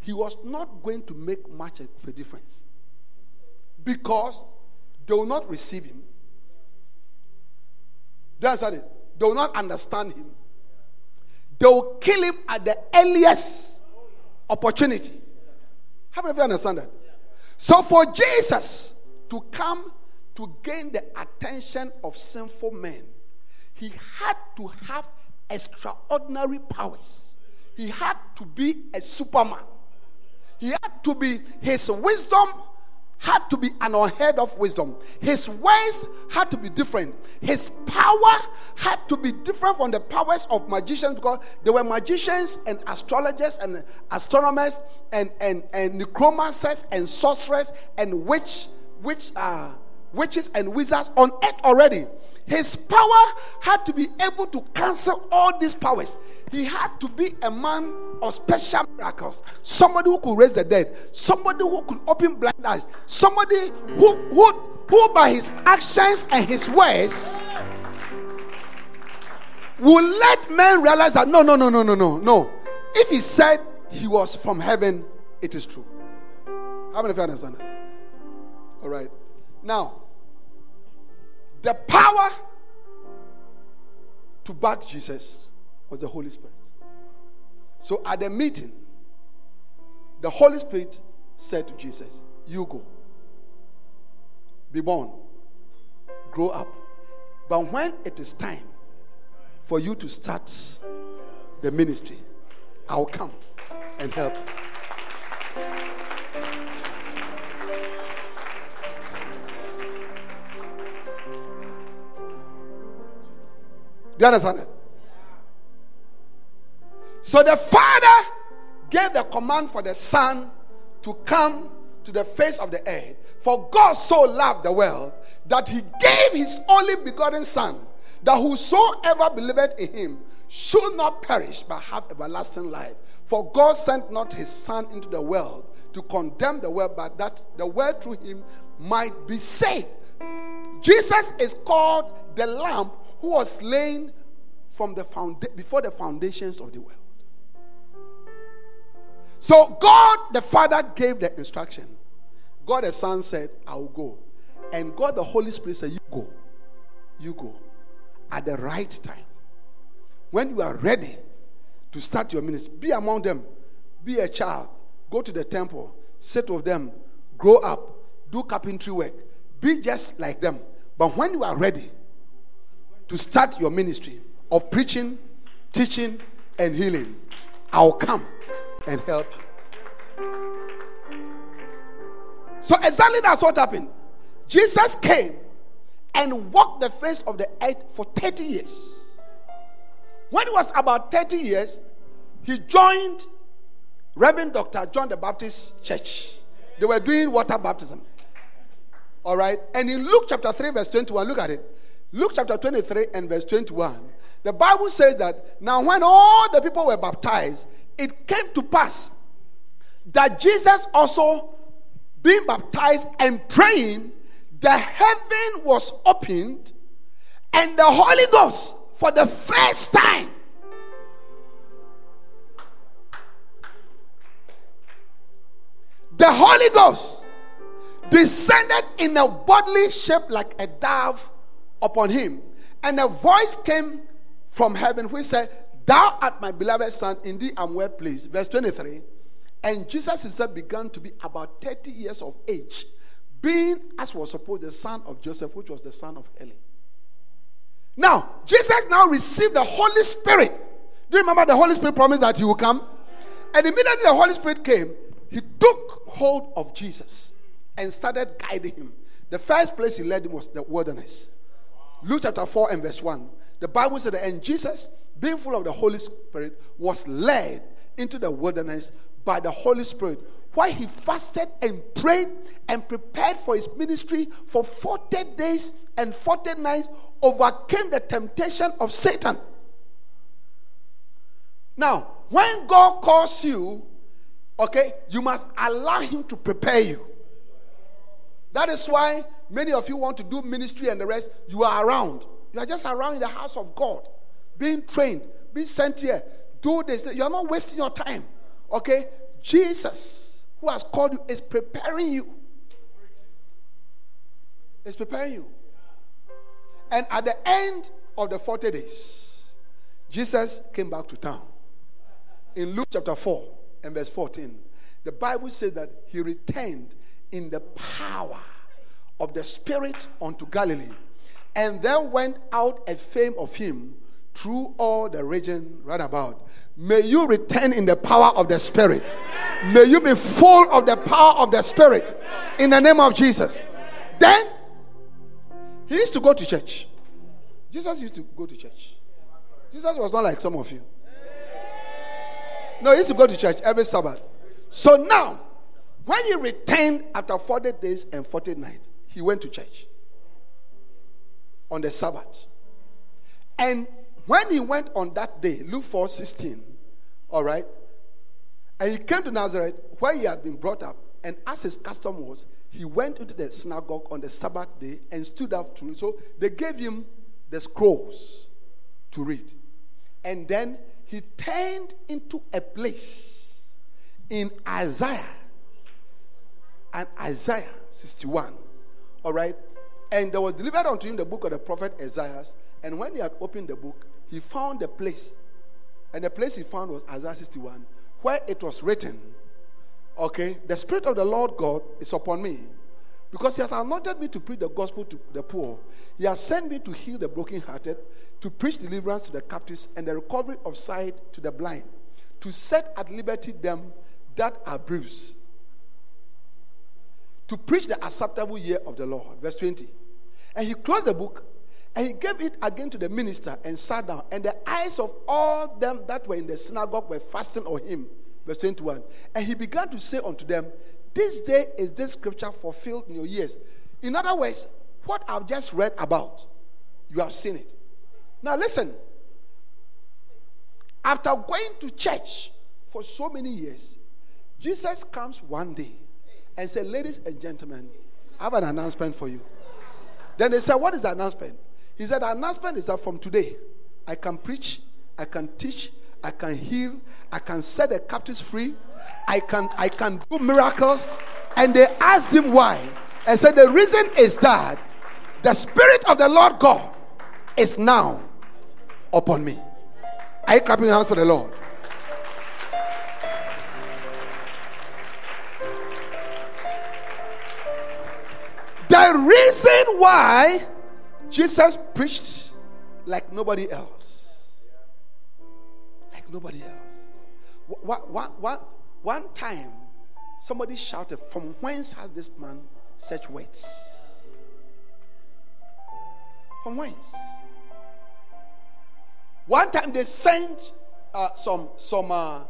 he was not going to make much of a difference. Because they will not receive him. That's it. They will not understand him. They will kill him at the earliest opportunity. How many of you understand that? So for Jesus to come to gain the attention of sinful men, he had to have extraordinary powers. He had to be a superman. He had to be, his wisdom had to be an unheard of wisdom. His ways had to be different. His power had to be different from the powers of magicians because there were magicians and astrologers and astronomers and, and, and necromancers and sorcerers and witch, witch, uh, witches and wizards on earth already. His power had to be able to cancel all these powers. He had to be a man of special miracles. Somebody who could raise the dead. Somebody who could open blind eyes. Somebody who, who, who by his actions and his words will let men realize that no, no, no, no, no, no, no. If he said he was from heaven, it is true. How many of you understand that? All right. Now, the power to back Jesus was the Holy Spirit. So at the meeting, the Holy Spirit said to Jesus, You go, be born, grow up. But when it is time for you to start the ministry, I'll come and help. Do you understand it? So the Father gave the command for the Son to come to the face of the earth. For God so loved the world that he gave his only begotten Son, that whosoever believeth in him should not perish but have everlasting life. For God sent not his Son into the world to condemn the world, but that the world through him might be saved. Jesus is called the Lamb who was slain from the before the foundations of the world. So God the Father gave the instruction. God the Son said, I will go. And God the Holy Spirit said, You go. You go. At the right time. When you are ready to start your ministry, be among them. Be a child. Go to the temple. Sit with them. Grow up. Do carpentry work. Be just like them. But when you are ready to start your ministry of preaching, teaching, and healing, I'll come and help you. So, exactly that's what happened. Jesus came and walked the face of the earth for 30 years. When it was about 30 years, he joined Reverend Dr. John the Baptist Church. They were doing water baptism. All right. And in Luke chapter 3, verse 21, look at it. Luke chapter 23 and verse 21. The Bible says that now, when all the people were baptized, it came to pass that Jesus also, being baptized and praying, the heaven was opened, and the Holy Ghost, for the first time, the Holy Ghost descended in a bodily shape like a dove upon him. And a voice came from heaven which said, Thou art my beloved son, indeed I'm well pleased. Verse 23. And Jesus himself began to be about 30 years of age, being, as was supposed, the son of Joseph, which was the son of Heli. Now, Jesus now received the Holy Spirit. Do you remember the Holy Spirit promised that he will come? And immediately the Holy Spirit came, he took hold of Jesus and started guiding him. The first place he led him was the wilderness. Luke chapter 4 and verse 1. The Bible said that, and Jesus, being full of the Holy Spirit, was led into the wilderness by the Holy Spirit. While he fasted and prayed and prepared for his ministry for 40 days and 40 nights, overcame the temptation of Satan. Now, when God calls you, okay, you must allow him to prepare you. That is why many of you want to do ministry and the rest, you are around. You are just around in the house of God, being trained, being sent here. Do this. You are not wasting your time. Okay? Jesus, who has called you, is preparing you. Is preparing you. And at the end of the 40 days, Jesus came back to town. In Luke chapter 4 and verse 14, the Bible says that he returned in the power of the Spirit unto Galilee, and then went out a fame of him through all the region round about. May you return in the power of the Spirit. May you be full of the power of the Spirit in the name of Jesus. Then he used to go to church. Jesus used to go to church. Jesus was not like some of you. No, he used to go to church every Sabbath. So now, when he returned after 40 days and 40 nights, he went to church on the Sabbath. And when he went on that day, Luke 4 16, all right, and he came to Nazareth where he had been brought up, and as his custom was, he went into the synagogue on the Sabbath day and stood up to read. So they gave him the scrolls to read. And then he turned into a place in Isaiah and Isaiah 61. All right. And there was delivered unto him the book of the prophet Isaiah. And when he had opened the book, he found the place. And the place he found was Isaiah 61, where it was written, Okay, the Spirit of the Lord God is upon me because He has anointed me to preach the gospel to the poor. He has sent me to heal the brokenhearted, to preach deliverance to the captives, and the recovery of sight to the blind, to set at liberty them that are bruised, to preach the acceptable year of the Lord. Verse 20. And he closed the book and he gave it again to the minister and sat down. And the eyes of all them that were in the synagogue were fastened on him. Verse 21. And he began to say unto them, This day is this scripture fulfilled in your ears. In other words, what I've just read about, you have seen it. Now listen. After going to church for so many years, Jesus comes one day and said, Ladies and gentlemen, I have an announcement for you. Then they said, What is the announcement? He said, The announcement is that from today, I can preach, I can teach, I can heal, I can set the captives free, I can I can do miracles. And they asked him why. And said the reason is that the spirit of the Lord God is now upon me. Are you clapping hands for the Lord? The reason why Jesus preached like nobody else Like nobody else. One, one, one, time, somebody shouted, From whence has this man such weights? From whence? One time they sent uh, some, some uh,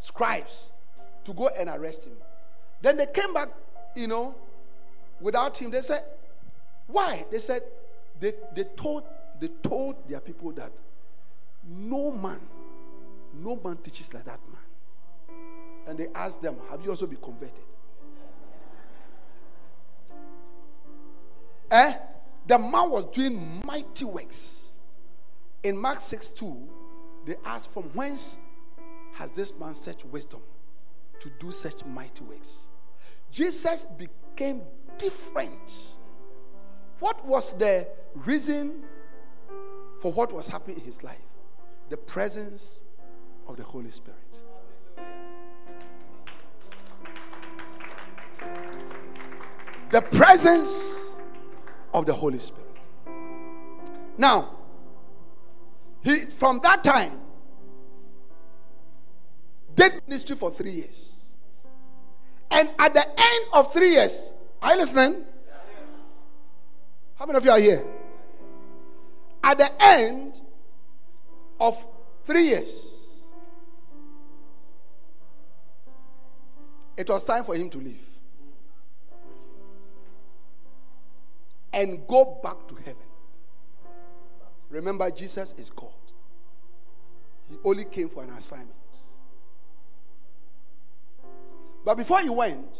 scribes to go and arrest him. Then they came back, you know, without him. They said, Why? They said, they, they, told, they told their people that no man no man teaches like that man. And they asked them, Have you also been converted? eh? The man was doing mighty works. In Mark 6 2, they asked, From whence has this man such wisdom to do such mighty works? Jesus became different. What was the reason for what was happening in his life? The presence of the Holy Spirit. The presence of the Holy Spirit. Now, he from that time did ministry for three years. And at the end of three years, are you listening? How many of you are here? At the end of three years, It was time for him to leave and go back to heaven. Remember, Jesus is God, He only came for an assignment. But before he went,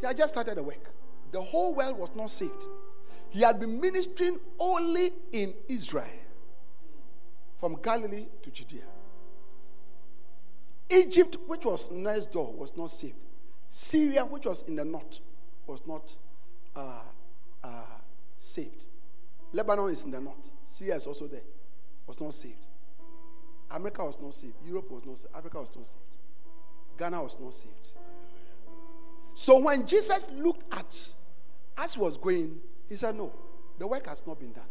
he had just started the work. The whole world was not saved. He had been ministering only in Israel, from Galilee to Judea. Egypt, which was next door, was not saved. Syria, which was in the north, was not uh, uh, saved. Lebanon is in the north. Syria is also there, was not saved. America was not saved. Europe was not saved. Africa was not saved. Ghana was not saved. So when Jesus looked at as he was going, he said, No, the work has not been done.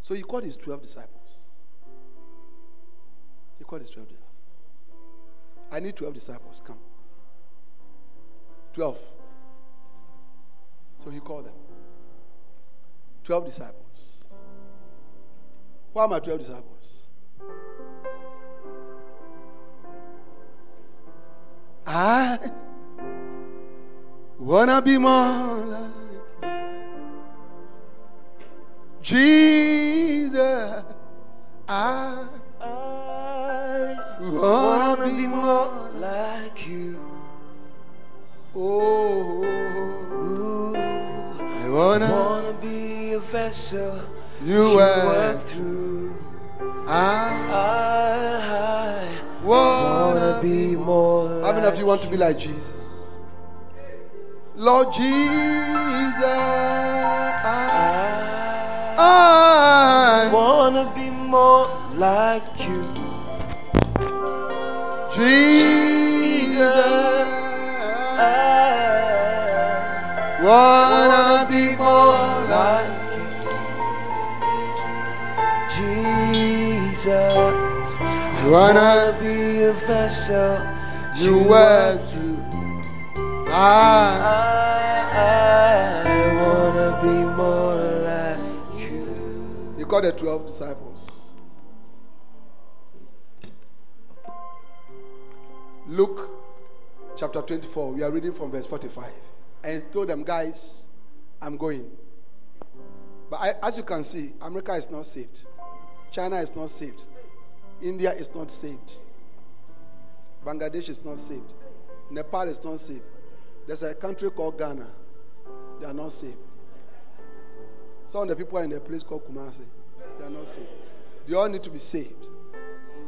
So he called his 12 disciples. He called his 12 disciples. I need 12 disciples. Come. 12. So he called them. 12 disciples. Who are my 12 disciples? I ah. wanna be more like Jesus. I I wanna wanna be be more. like you. Oh, Ooh, I wanna. wanna be a vessel You work through. I I wanna wanna be more. How many of you want to be like Jesus? Lord Jesus, I, I I wanna be more like you. Jesus, I wanna be more like you. Jesus, I Wanna be a vessel you were. I, I, wanna be more like you. he called the 12 disciples. Luke chapter 24, we are reading from verse 45. And he told them, guys, I'm going. But I, as you can see, America is not saved. China is not saved. India is not saved. Bangladesh is not saved. Nepal is not saved. There's a country called Ghana. They are not saved. Some of the people are in a place called Kumasi. They are not saved. They all need to be saved.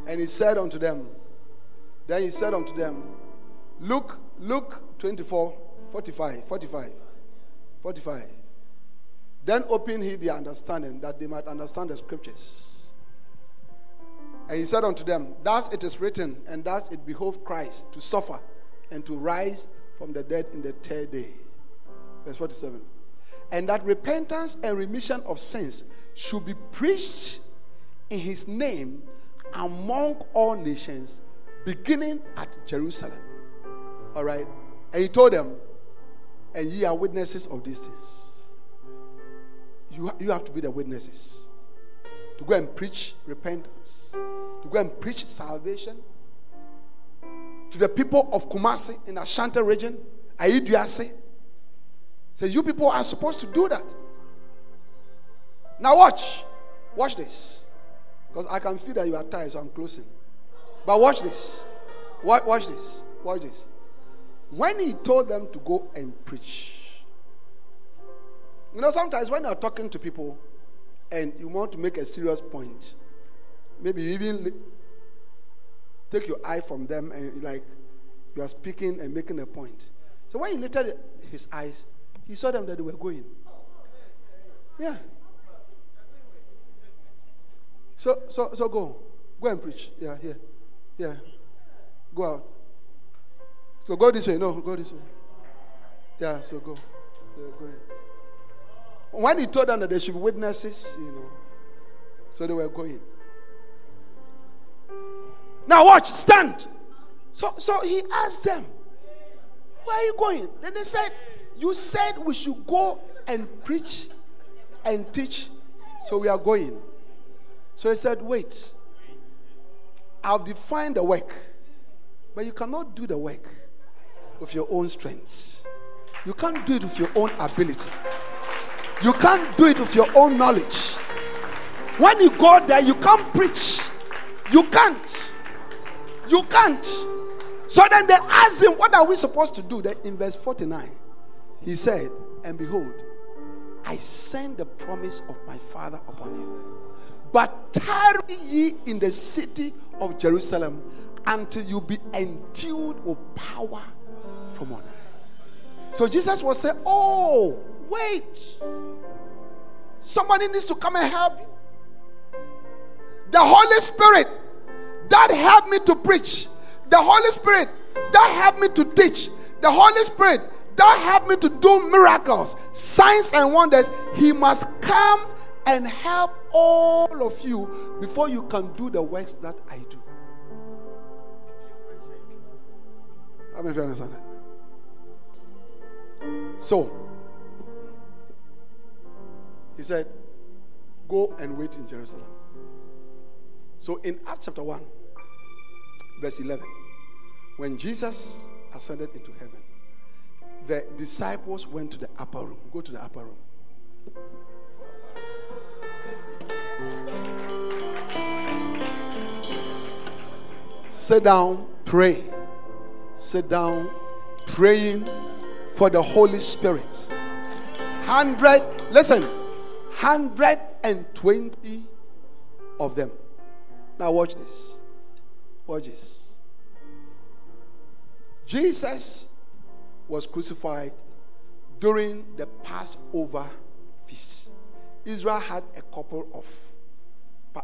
And he said unto them, then he said unto them, Luke, Luke 24, 45, 45, 45. Then open he their understanding that they might understand the scriptures. And he said unto them, Thus it is written, and thus it behoved Christ to suffer and to rise from the dead in the third day. Verse 47. And that repentance and remission of sins should be preached in his name among all nations, beginning at Jerusalem. All right. And he told them, And ye are witnesses of these things. You, you have to be the witnesses to go and preach repentance, to go and preach salvation to the people of Kumasi in Ashanti region, Ayeduase. So you people are supposed to do that. Now watch. Watch this. Because I can feel that you are tired, so I'm closing. But watch this. Watch, watch this. Watch this. When he told them to go and preach, you know, sometimes when you're talking to people and you want to make a serious point, maybe even take your eye from them and like you are speaking and making a point. So when he lifted his eyes, he saw them that they were going. Yeah. So so so go. Go and preach. Yeah, here. Yeah. Go out. So go this way. No, go this way. Yeah, so go. So go. When he told them that they should be witnesses, you know, so they were going. Now watch, stand. So, so he asked them, Where are you going? Then they said, You said we should go and preach and teach, so we are going. So he said, Wait, I'll define the work, but you cannot do the work with your own strength. You can't do it with your own ability. You can't do it with your own knowledge. When you go there, you can't preach. You can't. You can't. So then they asked him, What are we supposed to do? Then in verse 49, he said, And behold, I send the promise of my Father upon you. But tarry ye in the city of Jerusalem until you be endued with power from on high. So Jesus was saying, Oh, wait. Somebody needs to come and help you. The Holy Spirit that helped me to preach, the Holy Spirit that helped me to teach, the Holy Spirit that helped me to do miracles, signs, and wonders, He must come and help all of you before you can do the works that I do. How many of you understand that? So, he said, Go and wait in Jerusalem. So, in Acts chapter 1, verse 11, when Jesus ascended into heaven, the disciples went to the upper room. Go to the upper room. Sit down, pray. Sit down, praying for the Holy Spirit. Hundred, listen, hundred and twenty of them. Now watch this. Jesus was crucified during the Passover feast. Israel had a couple of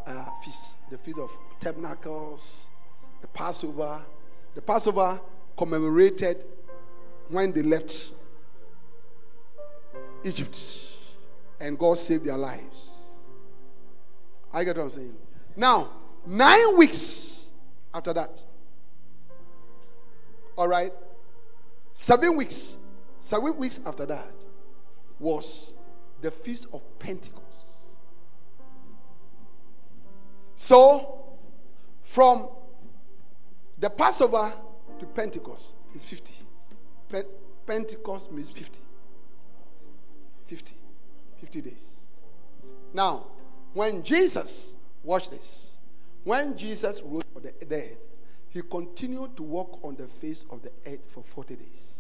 uh, feasts the Feast of Tabernacles, the Passover. The Passover commemorated when they left Egypt and God saved their lives. I get what I'm saying. Now, nine weeks after that, all right, seven weeks, seven weeks after that was the Feast of Pentecost. So, from the Passover to Pentecost is 50. Pe- Pentecost means 50. 50. 50 days. Now, when Jesus, watch this, when Jesus rose from the dead, he continued to walk on the face of the earth for 40 days.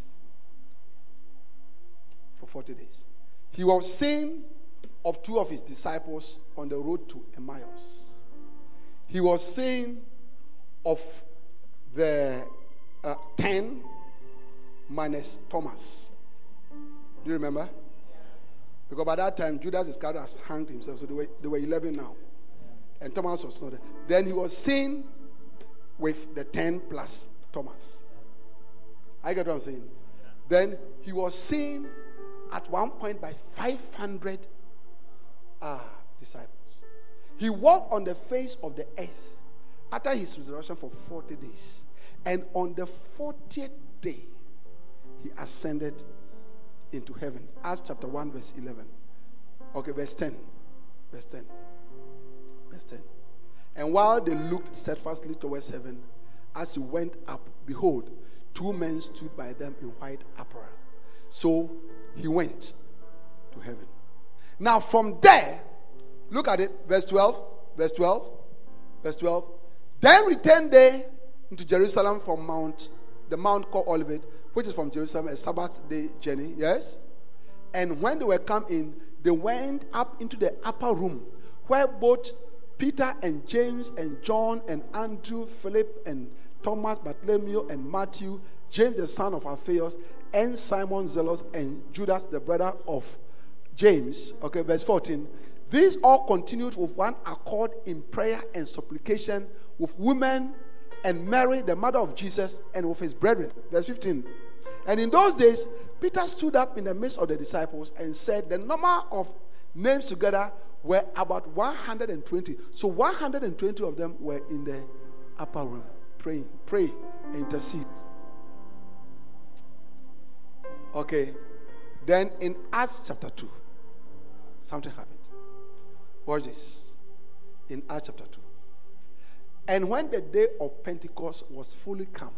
For 40 days. He was seen of two of his disciples on the road to Emmaus. He was seen of the uh, 10 minus Thomas. Do you remember? Because by that time, Judas Iscariot has hanged himself, so were, they were 11 now. And Thomas was not there. Then he was seen with the 10 plus Thomas. I get what I'm saying. Then he was seen at one point by 500 uh, disciples. He walked on the face of the earth after his resurrection for 40 days. And on the 40th day, he ascended into heaven. Acts chapter 1, verse 11. Okay, verse 10. Verse 10. Verse 10. And while they looked steadfastly towards heaven, as he went up, behold, two men stood by them in white apparel. So he went to heaven. Now, from there, look at it, verse 12, verse 12, verse 12. Then returned they into Jerusalem from Mount, the Mount called Olivet, which is from Jerusalem, a Sabbath day journey, yes? And when they were come in, they went up into the upper room where both Peter and James and John and Andrew, Philip and Thomas, Bartholomew and Matthew, James the son of Alphaeus, and Simon Zelotes and Judas the brother of James. Okay, verse 14. These all continued with one accord in prayer and supplication with women and Mary, the mother of Jesus, and with his brethren. Verse 15. And in those days, Peter stood up in the midst of the disciples and said, The number of names together were about 120. So 120 of them were in the upper room praying, pray, intercede. Okay. Then in Acts chapter 2, something happened. Watch this. In Acts chapter 2. And when the day of Pentecost was fully come,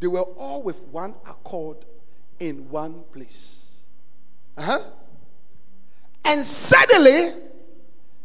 they were all with one accord in one place. Uh-huh. And suddenly,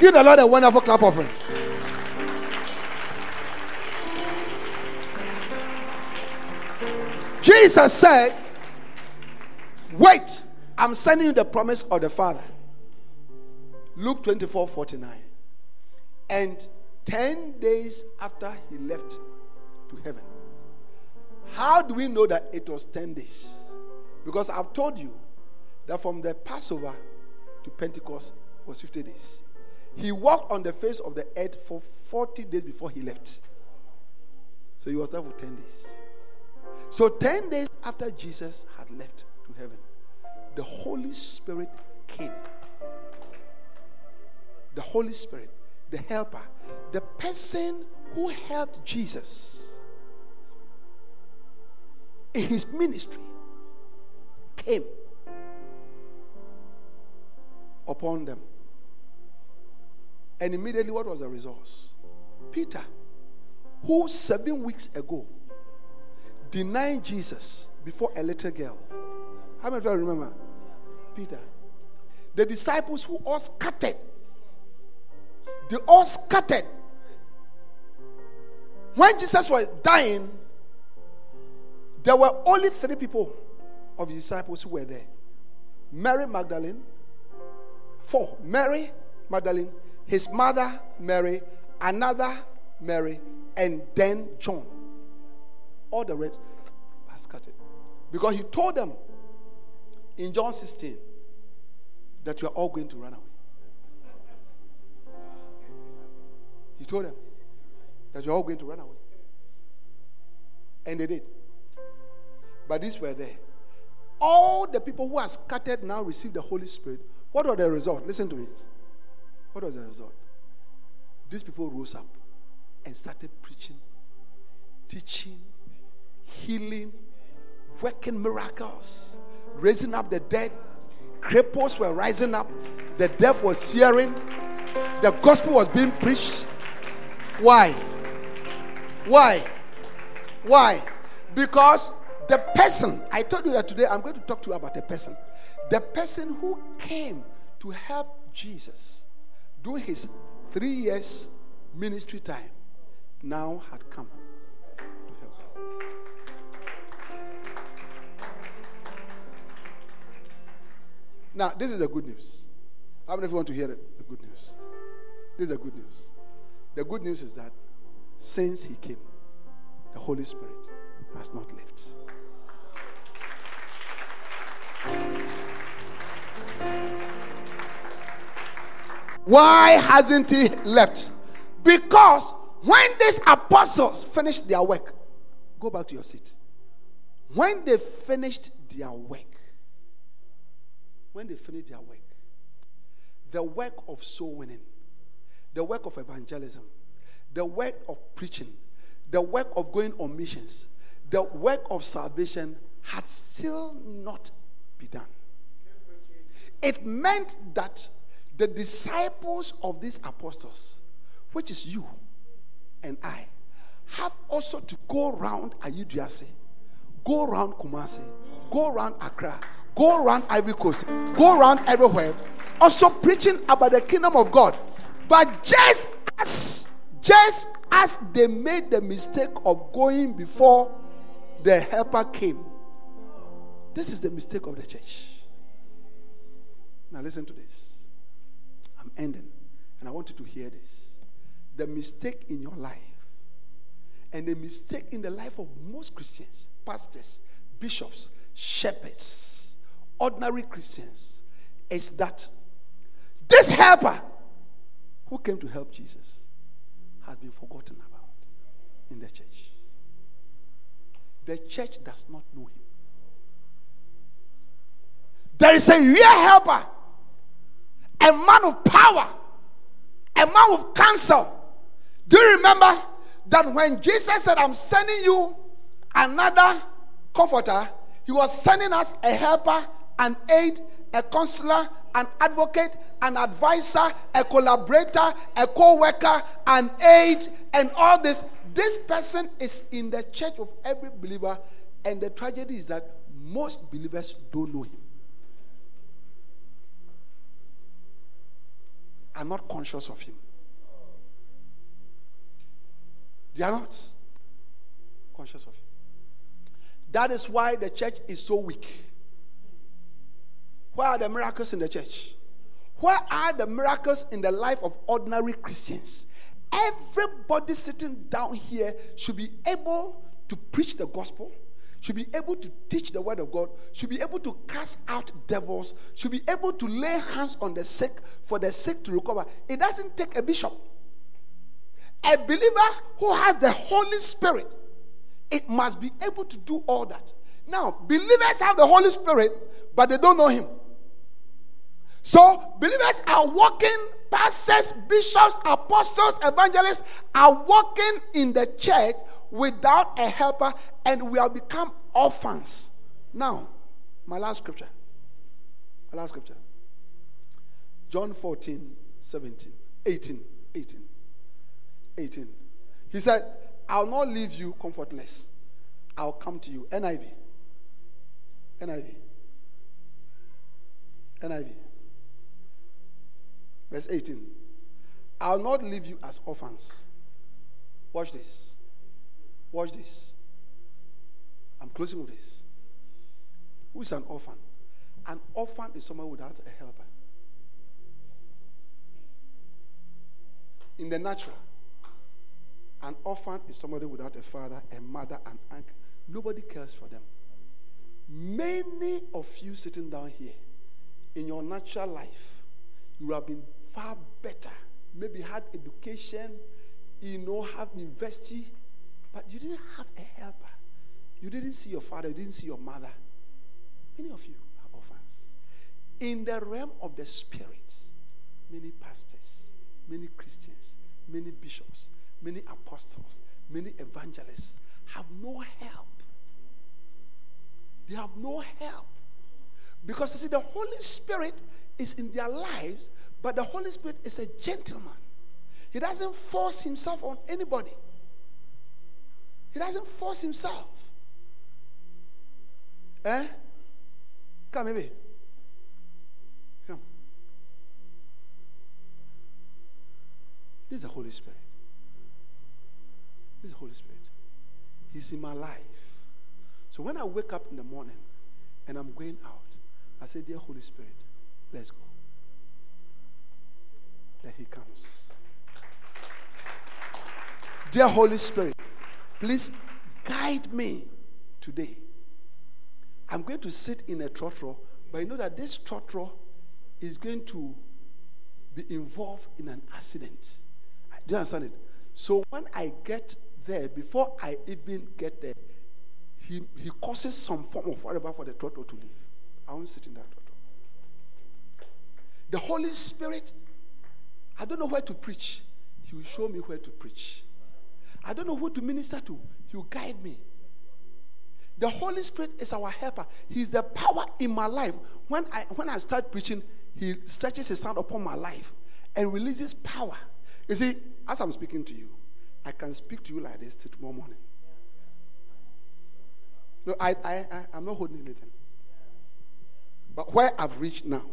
Give the Lord a wonderful clap offering. Jesus said, Wait, I'm sending you the promise of the Father. Luke 24 49. And 10 days after he left to heaven. How do we know that it was 10 days? Because I've told you that from the Passover to Pentecost was 50 days. He walked on the face of the earth for 40 days before he left. So he was there for 10 days. So 10 days after Jesus had left to heaven, the Holy Spirit came. The Holy Spirit, the helper, the person who helped Jesus in his ministry came upon them. And immediately, what was the result? Peter, who seven weeks ago denied Jesus before a little girl. How many of you remember? Peter. The disciples who all scattered. They all scattered. When Jesus was dying, there were only three people of his disciples who were there Mary Magdalene, four Mary Magdalene, his mother Mary, another Mary, and then John. All the rest are scattered. Because he told them in John 16 that you are all going to run away. He told them that you're all going to run away. And they did. But these were there. All the people who are scattered now receive the Holy Spirit. What was the result? Listen to me. What was the result? These people rose up and started preaching, teaching, healing, working miracles, raising up the dead. Cripples were rising up. The deaf was hearing. The gospel was being preached. Why? Why? Why? Because the person, I told you that today I'm going to talk to you about a person. The person who came to help Jesus during his three years ministry time now had come to help. Now, this is the good news. How many of you want to hear? The good news. This is the good news. The good news is that since he came, the Holy Spirit has not left. Why hasn't he left? Because when these apostles finished their work, go back to your seat. When they finished their work, when they finished their work, the work of soul winning, the work of evangelism, the work of preaching, the work of going on missions, the work of salvation had still not been done. It meant that the disciples of these apostles, which is you and I, have also to go around Ayeduase, go around Kumasi, go around Accra, go around Ivory Coast, go around everywhere, also preaching about the kingdom of God. But just as just as they made the mistake of going before the helper came, this is the mistake of the church. Now listen to this. Ending, and I want you to hear this. The mistake in your life and the mistake in the life of most Christians, pastors, bishops, shepherds, ordinary Christians is that this helper who came to help Jesus has been forgotten about in the church. The church does not know him. There is a real helper, a man of power, a man of counsel. Do you remember that when Jesus said, I'm sending you another comforter, he was sending us a helper, an aid, a counselor, an advocate, an advisor, a collaborator, a co worker, an aid, and all this. This person is in the church of every believer, and the tragedy is that most believers don't know him. Are not conscious of him. They are not conscious of him. That is why the church is so weak. Where are the miracles in the church? Where are the miracles in the life of ordinary Christians? Everybody sitting down here should be able to preach the gospel, should be able to teach the word of God, should be able to cast out devils, should be able to lay hands on the sick for the sick to recover. It doesn't take a bishop. A believer who has the Holy Spirit, it must be able to do all that. Now, believers have the Holy Spirit, but they don't know Him. So, believers are walking, pastors, bishops, apostles, evangelists are walking in the church without a helper, and we have become orphans. Now, my last scripture. My last scripture. John 14, 17, 18, 18, 18. He said, I'll not leave you comfortless. I'll come to you. NIV. NIV. NIV. Verse 18. I'll not leave you as orphans. Watch this. Watch this. I'm closing with this. Who is an orphan? An orphan is someone without a helper. In the natural, an orphan is somebody without a father, a mother, an uncle. Nobody cares for them. Many of you sitting down here, in your natural life, you have been far better. Maybe had education, you know, have university, but you didn't have a helper. You didn't see your father, you didn't see your mother. Many of you are orphans. In the realm of the spirit, many pastors, many Christians, many bishops, many apostles, many evangelists have no help. They have no help. Because you see, the Holy Spirit is in their lives, but the Holy Spirit is a gentleman. He doesn't force himself on anybody. He doesn't force himself. Eh? Come, baby. Come. This is the Holy Spirit. This is the Holy Spirit. He's in my life. So when I wake up in the morning and I'm going out, I say, Dear Holy Spirit, let's go. There he comes. Dear Holy Spirit, please guide me today. I'm going to sit in a trotro, but you know that this trotro is going to be involved in an accident. Do you understand it? So when I get there, before I even get there, he, he causes some form of whatever for the trotro to leave. I won't sit in that trotro. The Holy Spirit, I don't know where to preach. He will show me where to preach. I don't know who to minister to. You guide me. The Holy Spirit is our helper. He's the power in my life. When I when I start preaching, He stretches His hand upon my life and releases power. You see, as I'm speaking to you, I can speak to you like this till tomorrow morning. No, I, I, I, I'm not holding anything. But where I've reached now,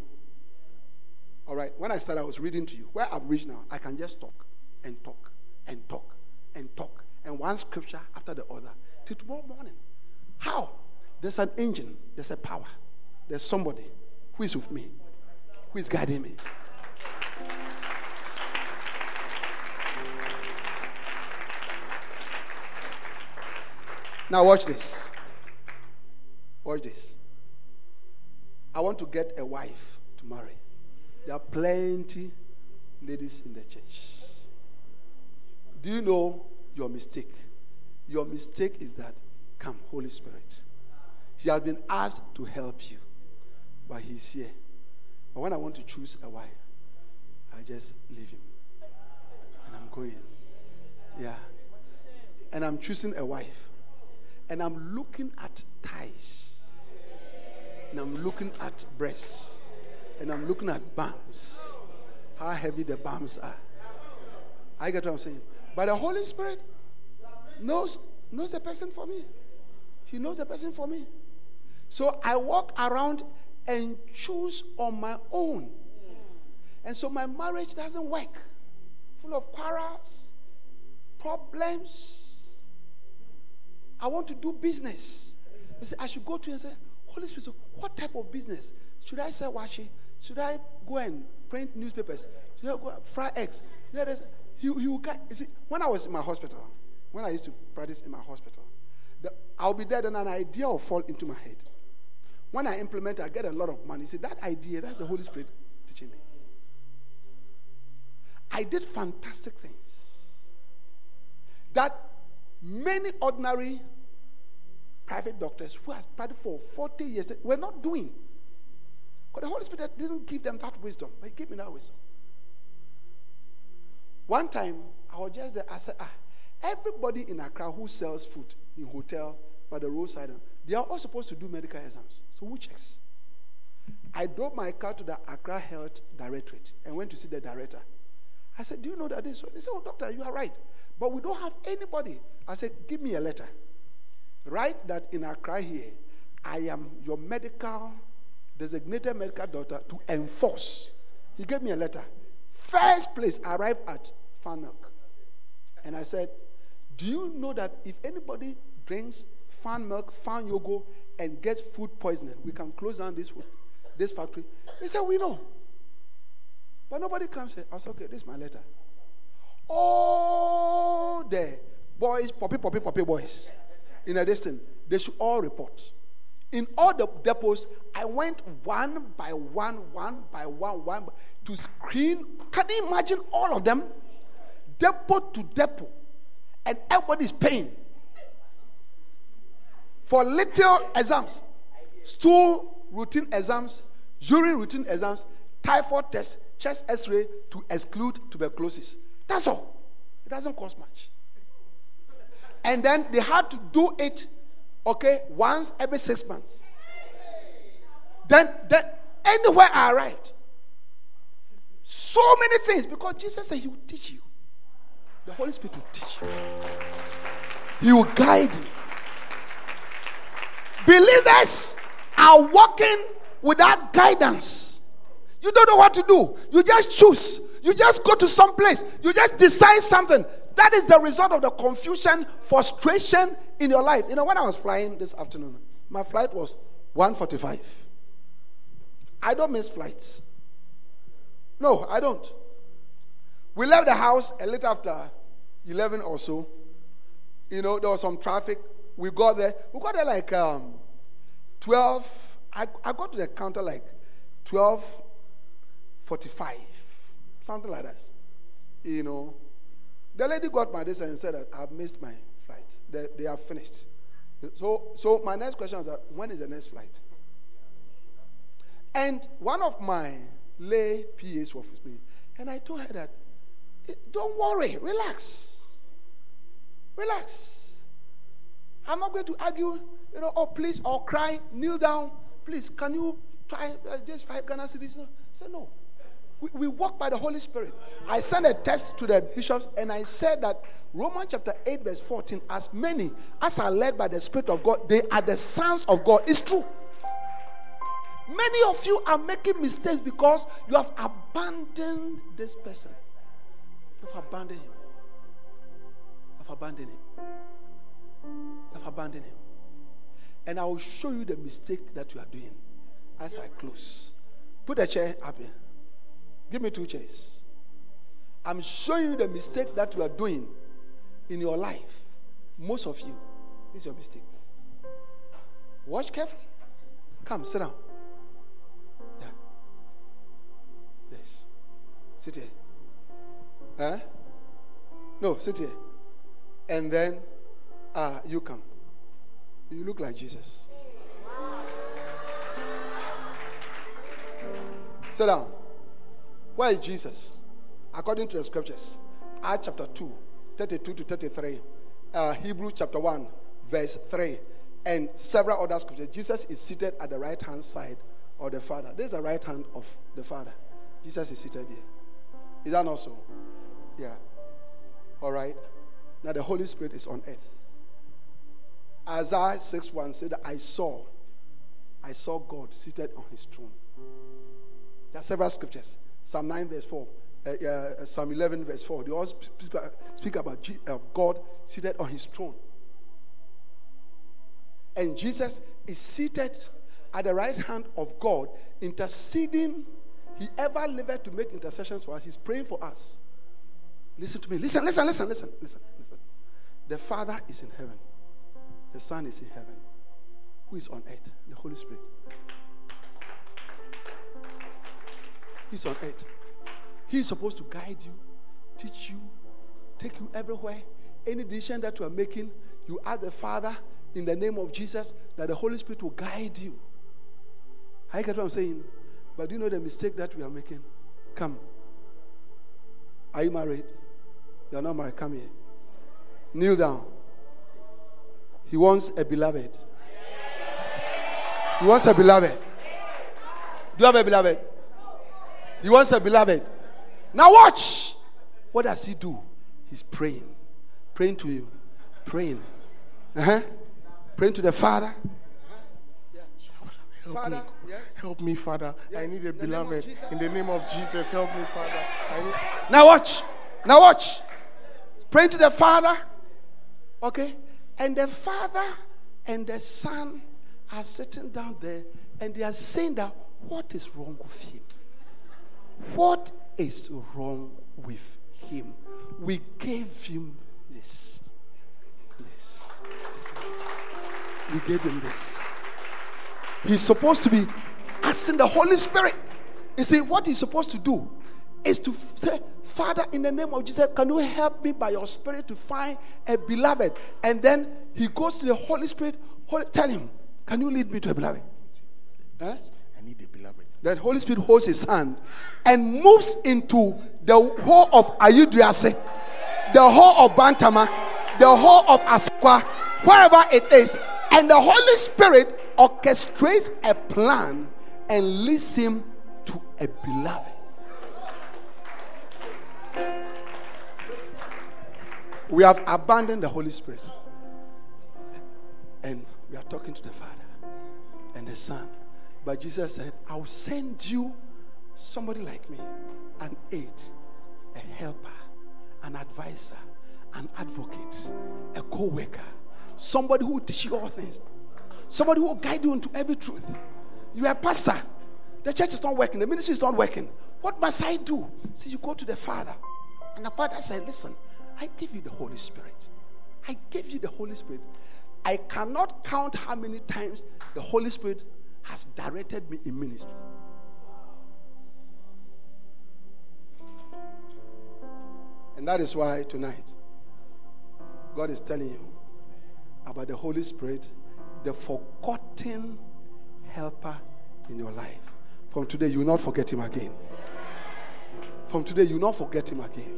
all right, when I started, I was reading to you. Where I've reached now, I can just talk and talk and talk and talk. And one scripture after the other till tomorrow morning. How? There's an engine, there's a power, there's somebody who is with me, who is guiding me. Now, watch this. Watch this. I want to get a wife to marry. There are plenty ladies in the church. Do you know your mistake? Your mistake is that, come, Holy Spirit. He has been asked to help you, but he's here. But when I want to choose a wife, I just leave him. And I'm going. Yeah. And I'm choosing a wife. And I'm looking at thighs. And I'm looking at breasts. And I'm looking at bums. How heavy the bums are. I get what I'm saying. But the Holy Spirit knows, knows the person for me. He knows the person for me. So I walk around and choose on my own. And so my marriage doesn't work. Full of quarrels, problems. I want to do business. I, say, I should go to and say, Holy Spirit, so what type of business? Should I sell washi? Should I go and print newspapers? Should I go fry eggs? He, he will guide. You see, when I was in my hospital, when I used to practice in my hospital, the, I'll be there and an idea will fall into my head. When I implement, I get a lot of money. See, that idea, that's the Holy Spirit teaching me. I did fantastic things that many ordinary private doctors who has practiced for 40 years were not doing. Because the Holy Spirit didn't give them that wisdom, but He gave me that wisdom. One time, I was just there. I said, ah, everybody in Accra who sells food in hotel by the roadside, they are all supposed to do medical exams. So who checks? I drove my car to the Accra Health Directorate and went to see the director. I said, Do you know that this? They said, Oh, doctor, you are right. But we don't have anybody. I said, Give me a letter. Write that in Accra here, I am your medical, designated medical doctor to enforce. He gave me a letter. First place, arrived at Fan Milk. And I said, Do you know that if anybody drinks Fan Milk, Fan yogurt, and gets food poisoning, we can close down this, this factory? He said, We know. But nobody comes here. I said, Okay, this is my letter. All the boys, poppy, poppy, poppy boys in a distance, they should all report. In all the depots, I went one by one, one by one, one by, to screen. Can you imagine all of them? Depot to depot. And everybody's paying for little exams, stool routine exams, urine routine exams, typhoid test, chest x ray to exclude tuberculosis. That's all. It doesn't cost much. And then they had to do it, okay, once every six months. Then, then anywhere I arrived, so many things because Jesus said He will teach you. The Holy Spirit will teach you. He will guide you. Believers are walking without guidance. You don't know what to do. You just choose. You just go to some place. You just decide something. That is the result of the confusion, frustration in your life. You know, when I was flying this afternoon, my flight was 145. I don't miss flights. No, I don't. We left the house a little after 11 or so. You know, there was some traffic. We got there. We got there like um, 12. I, I got to the counter like 12:45, something like that. You know, the lady got my this and said that I've missed my flight. They, they have finished. So, so my next question is that when is the next flight? And one of my lay PAs was with me, and I told her that, don't worry, relax, relax. I'm not going to argue, you know, oh please, or cry, kneel down, please. Can you try uh, just five Ghana? No, I said no. We, we walk by the Holy Spirit. I sent a text to the bishops and I said that Romans chapter 8, verse 14, as many as are led by the Spirit of God, they are the sons of God. It's true. Many of you are making mistakes because you have abandoned this person. You have abandoned him. You have abandoned him. You have abandoned him. And I will show you the mistake that you are doing as I close. Put a chair up here. Give me two chairs. I'm showing you the mistake that you are doing in your life. Most of you. This is your mistake. Watch carefully. Come, sit down. Yeah. Yes. Sit here. Huh? No, sit here. And then uh, you come. You look like Jesus. Sit down. Where is Jesus? According to the scriptures, Acts chapter 2, 32 to 33, uh, Hebrew chapter 1, verse 3, and several other scriptures. Jesus is seated at the right hand side of the Father. There's the right hand of the Father. Jesus is seated there. Is that not so? Yeah. All right. Now the Holy Spirit is on earth. Isaiah 6 1 said, I saw, I saw God seated on his throne. There are several scriptures. Psalm 9, verse 4. Uh, uh, Psalm 11, verse 4. They all speak about uh, God seated on his throne. And Jesus is seated at the right hand of God, interceding. He ever lived to make intercessions for us. He's praying for us. Listen to me. Listen, listen, listen, listen, listen, listen. The Father is in heaven. The Son is in heaven. Who is on earth? The Holy Spirit. He's on earth. He's supposed to guide you, teach you, take you everywhere. Any decision that you are making, you ask the Father in the name of Jesus that the Holy Spirit will guide you. I get what I'm saying? But do you know the mistake that we are making? Come. Are you married? You are not married. Come here. Kneel down. He wants a beloved. He wants a beloved. Do you have a beloved? He wants a beloved. Now watch. What does he do? He's praying. Praying to you. Praying. Uh-huh. Praying to the Father. Help me. Help me, Father. I need a In the name of beloved. In the name of Jesus, help me, Father. Now watch. Now watch. Praying to the Father. Okay? And the Father and the Son are sitting down there and they are saying that what is wrong with him? What is wrong with him? We gave him this. This. We gave him this. He's supposed to be asking the Holy Spirit. You see, what he's supposed to do is to say, Father, in the name of Jesus, can you help me by your Spirit to find a beloved? And then he goes to the Holy Spirit, tell him, Can you lead me to a beloved? Huh? I need a beloved. Then Holy Spirit holds his hand and moves into the whole of Ayeduase, the whole of Bantama, the whole of Asokwa, wherever it is. And the Holy Spirit orchestrates a plan and leads him to a beloved. We have abandoned the Holy Spirit. And we are talking to the Father and the Son. But Jesus said, I'll send you somebody like me, an aid, a helper, an advisor, an advocate, a co worker, somebody who will teach you all things, somebody who will guide you into every truth. You are a pastor. The church is not working, the ministry is not working. What must I do? See, you go to the Father. And the Father said, Listen, I give you the Holy Spirit. I gave you the Holy Spirit. I cannot count how many times the Holy Spirit has directed me in ministry. And that is why tonight, God is telling you about the Holy Spirit, the forgotten helper in your life. From today, you will not forget him again. From today, you will not forget him again.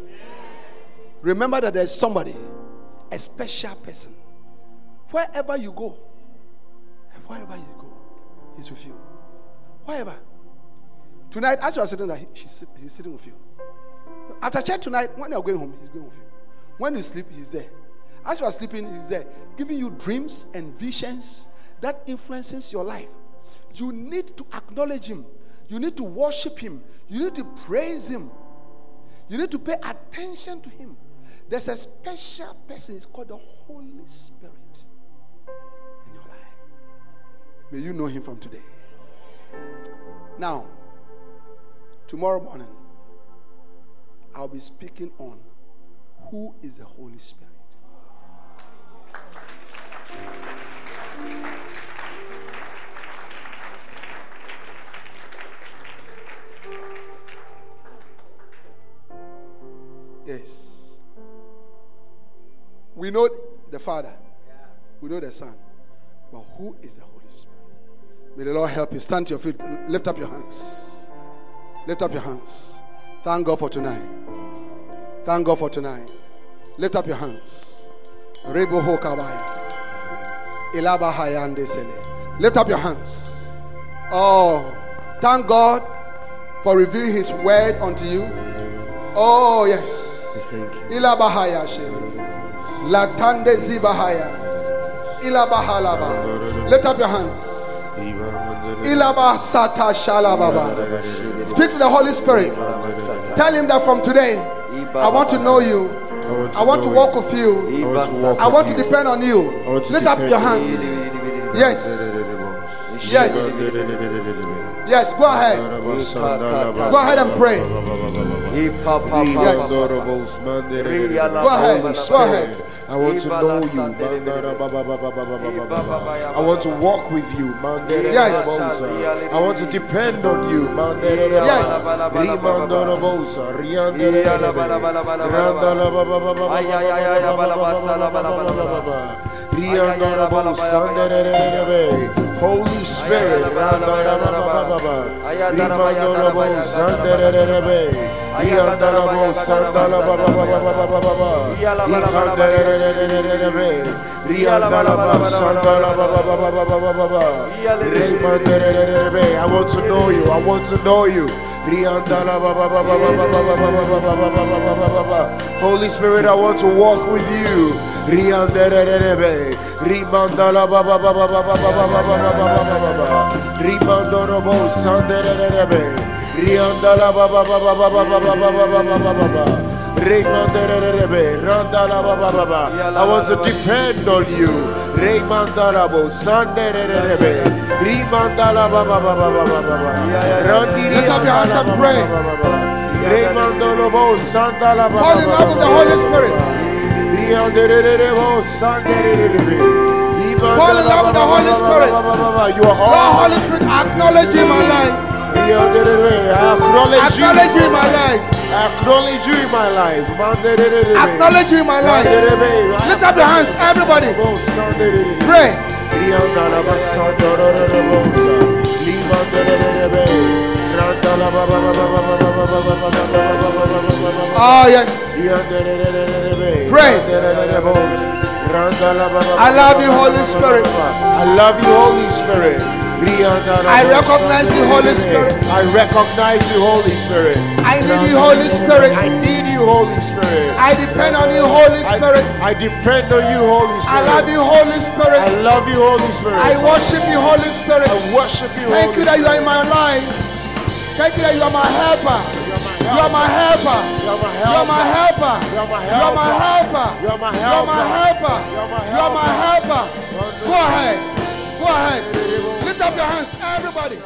Remember that there's somebody, a special person. Wherever you go, wherever you go, he's with you. Wherever. Tonight, as you are sitting there, he's, he's sitting with you. After church tonight, when you're going home, he's going with you. When you sleep, he's there. As you are sleeping, he's there, giving you dreams and visions that influences your life. You need to acknowledge him. You need to worship him. You need to praise him. You need to pay attention to him. There's a special person, it's called the Holy Spirit May you know him from today. Now, tomorrow morning, I'll be speaking on who is the Holy Spirit. Yes. We know the Father, we know the Son, but who is the Holy? May the Lord help you. Stand to your feet. Lift up your hands. Lift up your hands. Thank God for tonight. Thank God for tonight. Lift up your hands. Rebo hokabaya. Ilabahaya andesele. Lift up your hands. Oh, thank God for revealing His word unto you. Oh, yes. Thank you. Ilabahaya she. Latande zibahaya. Ilabahalaba. Lift up your hands. Speak to the Holy Spirit. Tell him that from today, I want to know you. I want to walk with you. I want to depend on you. Lift up your hands. Yes. Yes. Yes. Go ahead. Go ahead and pray. Mandere- Go ahead, go ahead. I want to know you. I want to walk with you. Yes. I want to depend on you. Yes. Holy Spirit, I want to know you, I want to know you. Holy Spirit, I want to walk with you. Riandere Rimandala ba ba ba ba ba ba ba ba ba ba ba ba ba ba ba. Rimandoro bo Sandere Riandala ba ba ba ba ba ba ba ba ba ba ba ba ba ba. Remanderebe, randalabababa. I want to depend on you. Remandarabo, sanderebe, rimandalababababababa. Randiri Lift up your hands and pray. Remandolobo, sandalabababa. Fall in love with the Holy Spirit. Fall in love with the Holy Spirit. You are all. Holy Spirit, acknowledge you in my life. I acknowledge you. Acknowledge you in my life. I acknowledge you in my life. Acknowledge you in my life. Lift up your hands, everybody. Pray. Ah, yes. Pray. I love you, Holy Spirit. I love you, Holy Spirit. I recognize you, Holy Spirit. I recognize you, Holy Spirit. I need you, Holy Spirit. I need you, Holy Spirit. I depend on you, Holy Spirit. I, depend on you, Holy Spirit. I love you, Holy Spirit. I love you, Holy Spirit. I worship you, Holy Spirit. I worship you, Thank you that you are in my life. Thank you that you are my helper. You are my helper. You are my helper. You are my helper. You are my helper. You are my helper. You are my helper. You are my helper. You are my helper. You are my helper. Go ahead. Go ahead. Lift up your hands, everybody.